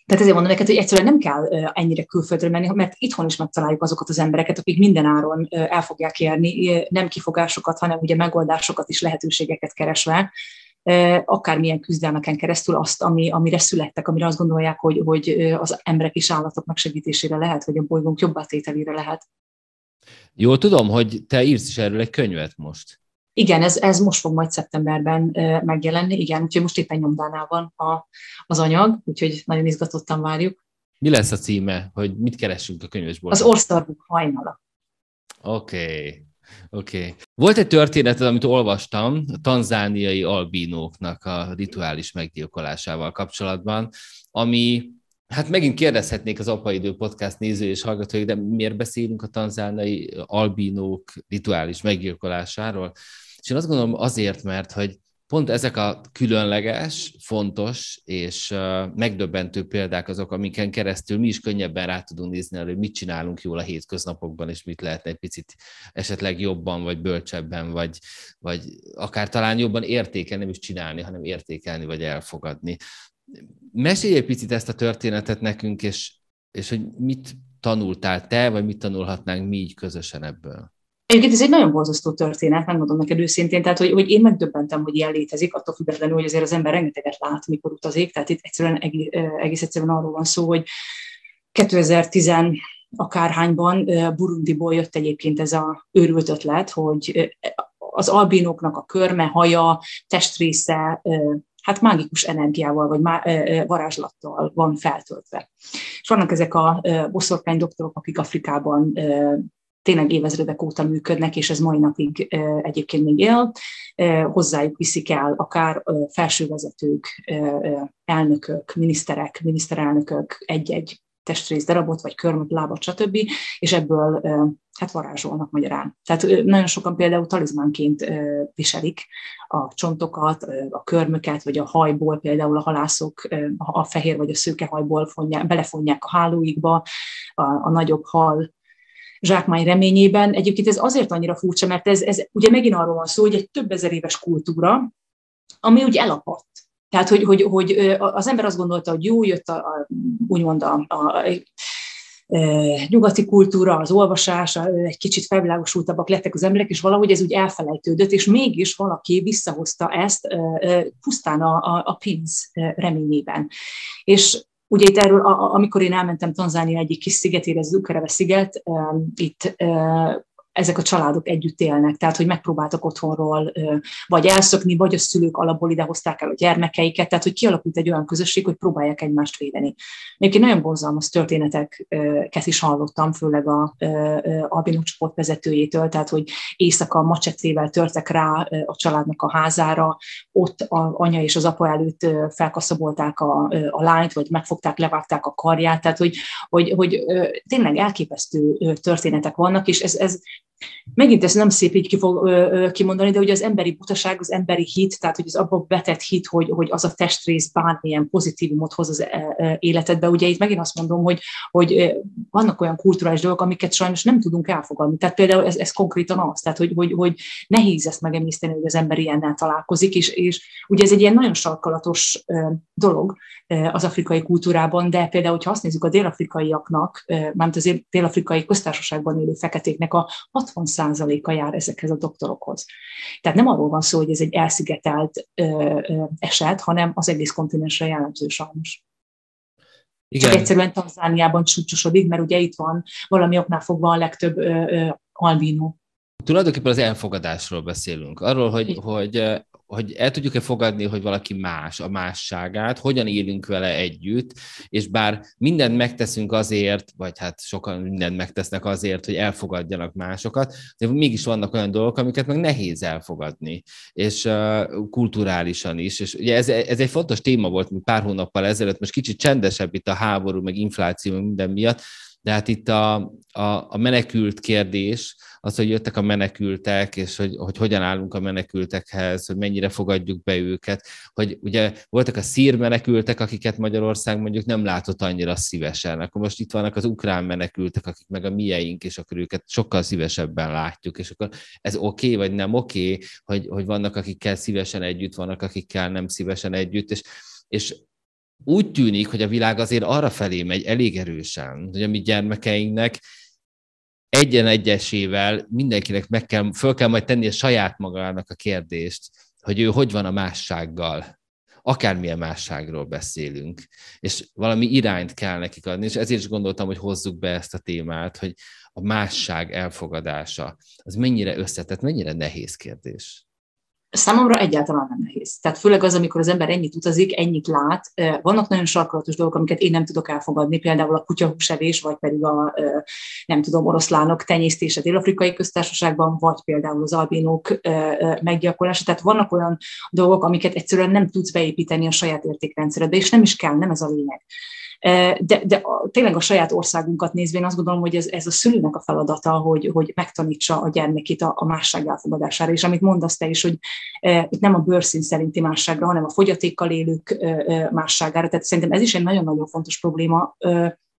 tehát ezért mondom neked, hogy egyszerűen nem kell ennyire külföldre menni, mert itthon is megtaláljuk azokat az embereket, akik minden áron el fogják érni, nem kifogásokat, hanem ugye megoldásokat és lehetőségeket keresve, akármilyen küzdelmeken keresztül azt, ami, amire születtek, amire azt gondolják, hogy, hogy az emberek és állatoknak segítésére lehet, vagy a bolygónk jobb tételére lehet. Jól tudom, hogy te írsz is erről egy könyvet most. Igen, ez, ez most fog majd szeptemberben megjelenni, igen, úgyhogy most éppen nyomdánál van a, az anyag, úgyhogy nagyon izgatottan várjuk. Mi lesz a címe, hogy mit keresünk a könyvesboltban? Az Orsztarbuk hajnala. Oké, okay. Oké. Okay. Volt egy történeted, amit olvastam, a tanzániai albínóknak a rituális meggyilkolásával kapcsolatban, ami, hát megint kérdezhetnék az Apaidő podcast néző és hallgatói, de miért beszélünk a tanzániai albínók rituális meggyilkolásáról? És én azt gondolom azért, mert hogy pont ezek a különleges, fontos és megdöbbentő példák azok, amiken keresztül mi is könnyebben rá tudunk nézni, hogy mit csinálunk jól a hétköznapokban, és mit lehetne egy picit esetleg jobban, vagy bölcsebben, vagy, vagy akár talán jobban értékelni, nem is csinálni, hanem értékelni, vagy elfogadni. Mesélj egy picit ezt a történetet nekünk, és, és hogy mit tanultál te, vagy mit tanulhatnánk mi így közösen ebből? Egyébként ez egy nagyon borzasztó történet, megmondom neked őszintén, tehát hogy, hogy én megdöbbentem, hogy ilyen létezik, attól függetlenül, hogy azért az ember rengeteget lát, mikor utazik, tehát itt egyszerűen egész, egész egyszerűen arról van szó, hogy 2010 akárhányban Burundiból jött egyébként ez a őrült ötlet, hogy az albinoknak a körme, haja, testrésze, hát mágikus energiával, vagy varázslattal van feltöltve. És vannak ezek a boszorkány doktorok, akik Afrikában tényleg évezredek óta működnek, és ez mai napig egyébként még él. Hozzájuk viszik el akár felsővezetők, elnökök, miniszterek, miniszterelnökök egy-egy testrész darabot, vagy körmöt, lábat, stb., és ebből hát varázsolnak magyarán. Tehát nagyon sokan például talizmánként viselik a csontokat, a körmöket, vagy a hajból, például a halászok a fehér vagy a szőke hajból fonják, belefonják a hálóikba, a, a nagyobb hal zsákmány reményében. Egyébként ez azért annyira furcsa, mert ez, ez ugye megint arról van szó, hogy egy több ezer éves kultúra, ami úgy elapadt. Tehát, hogy, hogy, hogy az ember azt gondolta, hogy jó, jött a, a úgymond a, a, nyugati kultúra, az olvasás, egy kicsit felvilágosultabbak lettek az emberek, és valahogy ez úgy elfelejtődött, és mégis valaki visszahozta ezt pusztán a, a, a pénz reményében. És Ugye itt erről, amikor én elmentem Tanzánia egyik kis szigetére, ez Ukereve sziget, itt ezek a családok együtt élnek, tehát hogy megpróbáltak otthonról vagy elszökni, vagy a szülők alapból idehozták el a gyermekeiket, tehát hogy kialakult egy olyan közösség, hogy próbálják egymást védeni. Egyébként nagyon borzalmas történeteket is hallottam, főleg a albinó csoport vezetőjétől, tehát hogy éjszaka macsetével törtek rá a családnak a házára, ott a anya és az apa előtt felkaszabolták a, a lányt, vagy megfogták, levágták a karját, tehát hogy, hogy, hogy tényleg elképesztő történetek vannak, és ez, ez Megint ezt nem szép így kimondani, de ugye az emberi butaság, az emberi hit, tehát hogy az abba betett hit, hogy, hogy az a testrész bármilyen pozitívumot hoz az életedbe. Ugye itt megint azt mondom, hogy, hogy vannak olyan kulturális dolgok, amiket sajnos nem tudunk elfogadni. Tehát például ez, ez konkrétan az, tehát hogy, hogy, hogy nehéz ezt megemészteni, hogy az ember ilyennel találkozik, és, és ugye ez egy ilyen nagyon sarkalatos dolog az afrikai kultúrában, de például, hogyha azt nézzük a dél-afrikaiaknak, mármint az dél-afrikai köztársaságban élő feketéknek a 60%-a jár ezekhez a doktorokhoz. Tehát nem arról van szó, hogy ez egy elszigetelt ö, ö, eset, hanem az egész kontinensre jellemző sajnos. Igen. Csak egyszerűen Tanzániában csúcsosodik, mert ugye itt van valami oknál fogva a legtöbb ö, ö, albino. Tulajdonképpen az elfogadásról beszélünk. Arról, hogy, hogy hogy el tudjuk-e fogadni, hogy valaki más, a másságát, hogyan élünk vele együtt, és bár mindent megteszünk azért, vagy hát sokan mindent megtesznek azért, hogy elfogadjanak másokat, de mégis vannak olyan dolgok, amiket meg nehéz elfogadni, és uh, kulturálisan is, és ugye ez, ez egy fontos téma volt, mint pár hónappal ezelőtt, most kicsit csendesebb itt a háború, meg infláció, minden miatt, de hát itt a, a, a menekült kérdés, az, hogy jöttek a menekültek, és hogy, hogy hogyan állunk a menekültekhez, hogy mennyire fogadjuk be őket, hogy ugye voltak a szír menekültek, akiket Magyarország mondjuk nem látott annyira szívesen, akkor most itt vannak az ukrán menekültek, akik meg a mieink, és akkor őket sokkal szívesebben látjuk, és akkor ez oké, okay, vagy nem oké, okay, hogy, hogy vannak akikkel szívesen együtt, vannak akikkel nem szívesen együtt, és, és úgy tűnik, hogy a világ azért arra felé megy elég erősen, hogy a mi gyermekeinknek egyen egyesével mindenkinek meg kell, föl kell majd tenni a saját magának a kérdést, hogy ő hogy van a mássággal, akármilyen másságról beszélünk, és valami irányt kell nekik adni, és ezért is gondoltam, hogy hozzuk be ezt a témát, hogy a másság elfogadása, az mennyire összetett, mennyire nehéz kérdés. Számomra egyáltalán nem nehéz. Tehát főleg az, amikor az ember ennyit utazik, ennyit lát. Vannak nagyon sarkalatos dolgok, amiket én nem tudok elfogadni, például a kutyahúsevés, vagy pedig a, nem tudom, oroszlánok tenyésztése dél-afrikai köztársaságban, vagy például az albinók meggyakorlása. Tehát vannak olyan dolgok, amiket egyszerűen nem tudsz beépíteni a saját értékrendszeredbe, és nem is kell, nem ez a lényeg. De, de tényleg a saját országunkat nézve, én azt gondolom, hogy ez, ez a szülőnek a feladata, hogy, hogy megtanítsa a gyermekét a, a másság elfogadására. És amit mondasz te is, hogy itt nem a bőrszín szerinti másságra, hanem a fogyatékkal élők másságára. Tehát szerintem ez is egy nagyon-nagyon fontos probléma,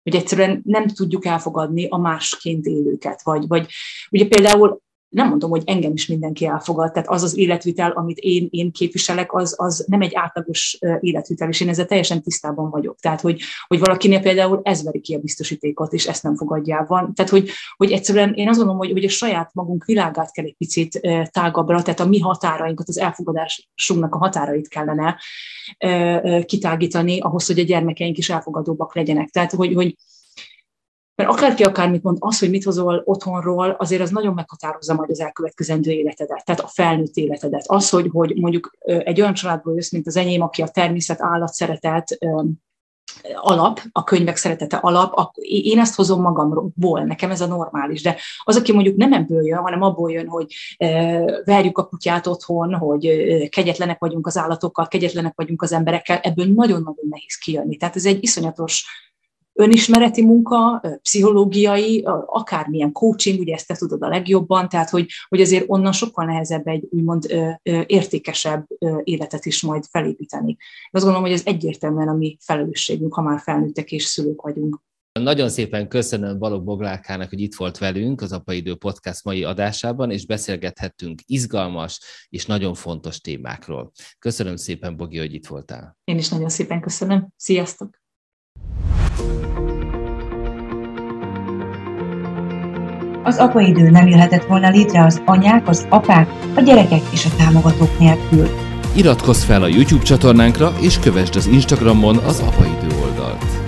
hogy egyszerűen nem tudjuk elfogadni a másként élőket. Vagy, vagy ugye például nem mondom, hogy engem is mindenki elfogad, tehát az az életvitel, amit én, én képviselek, az, az nem egy átlagos életvitel, és én ezzel teljesen tisztában vagyok. Tehát, hogy, hogy valakinél például ez veri ki a biztosítékot, és ezt nem fogadja van. Tehát, hogy, hogy egyszerűen én azt gondolom, hogy, hogy a saját magunk világát kell egy picit tágabbra, tehát a mi határainkat, az elfogadásunknak a határait kellene kitágítani ahhoz, hogy a gyermekeink is elfogadóbbak legyenek. Tehát, hogy, hogy mert akárki akármit mond, az, hogy mit hozol otthonról, azért az nagyon meghatározza majd az elkövetkezendő életedet, tehát a felnőtt életedet. Az, hogy, hogy mondjuk egy olyan családból jössz, mint az enyém, aki a természet, állat szeretet, alap, a könyvek szeretete alap, akkor én ezt hozom magamból, nekem ez a normális. De az, aki mondjuk nem ebből jön, hanem abból jön, hogy verjük a kutyát otthon, hogy kegyetlenek vagyunk az állatokkal, kegyetlenek vagyunk az emberekkel, ebből nagyon-nagyon nehéz kijönni. Tehát ez egy iszonyatos önismereti munka, pszichológiai, akármilyen coaching, ugye ezt te tudod a legjobban, tehát hogy, hogy azért onnan sokkal nehezebb egy úgymond értékesebb életet is majd felépíteni. Azt gondolom, hogy ez egyértelműen a mi felelősségünk, ha már felnőttek és szülők vagyunk. Nagyon szépen köszönöm Balog Boglárkának, hogy itt volt velünk az Apaidő Podcast mai adásában, és beszélgethettünk izgalmas és nagyon fontos témákról. Köszönöm szépen, Bogi, hogy itt voltál. Én is nagyon szépen köszönöm. Sziasztok! Az apaidő nem jöhetett volna létre az anyák, az apák, a gyerekek és a támogatók nélkül. Iratkozz fel a YouTube csatornánkra, és kövessd az Instagramon az apaidő oldalt.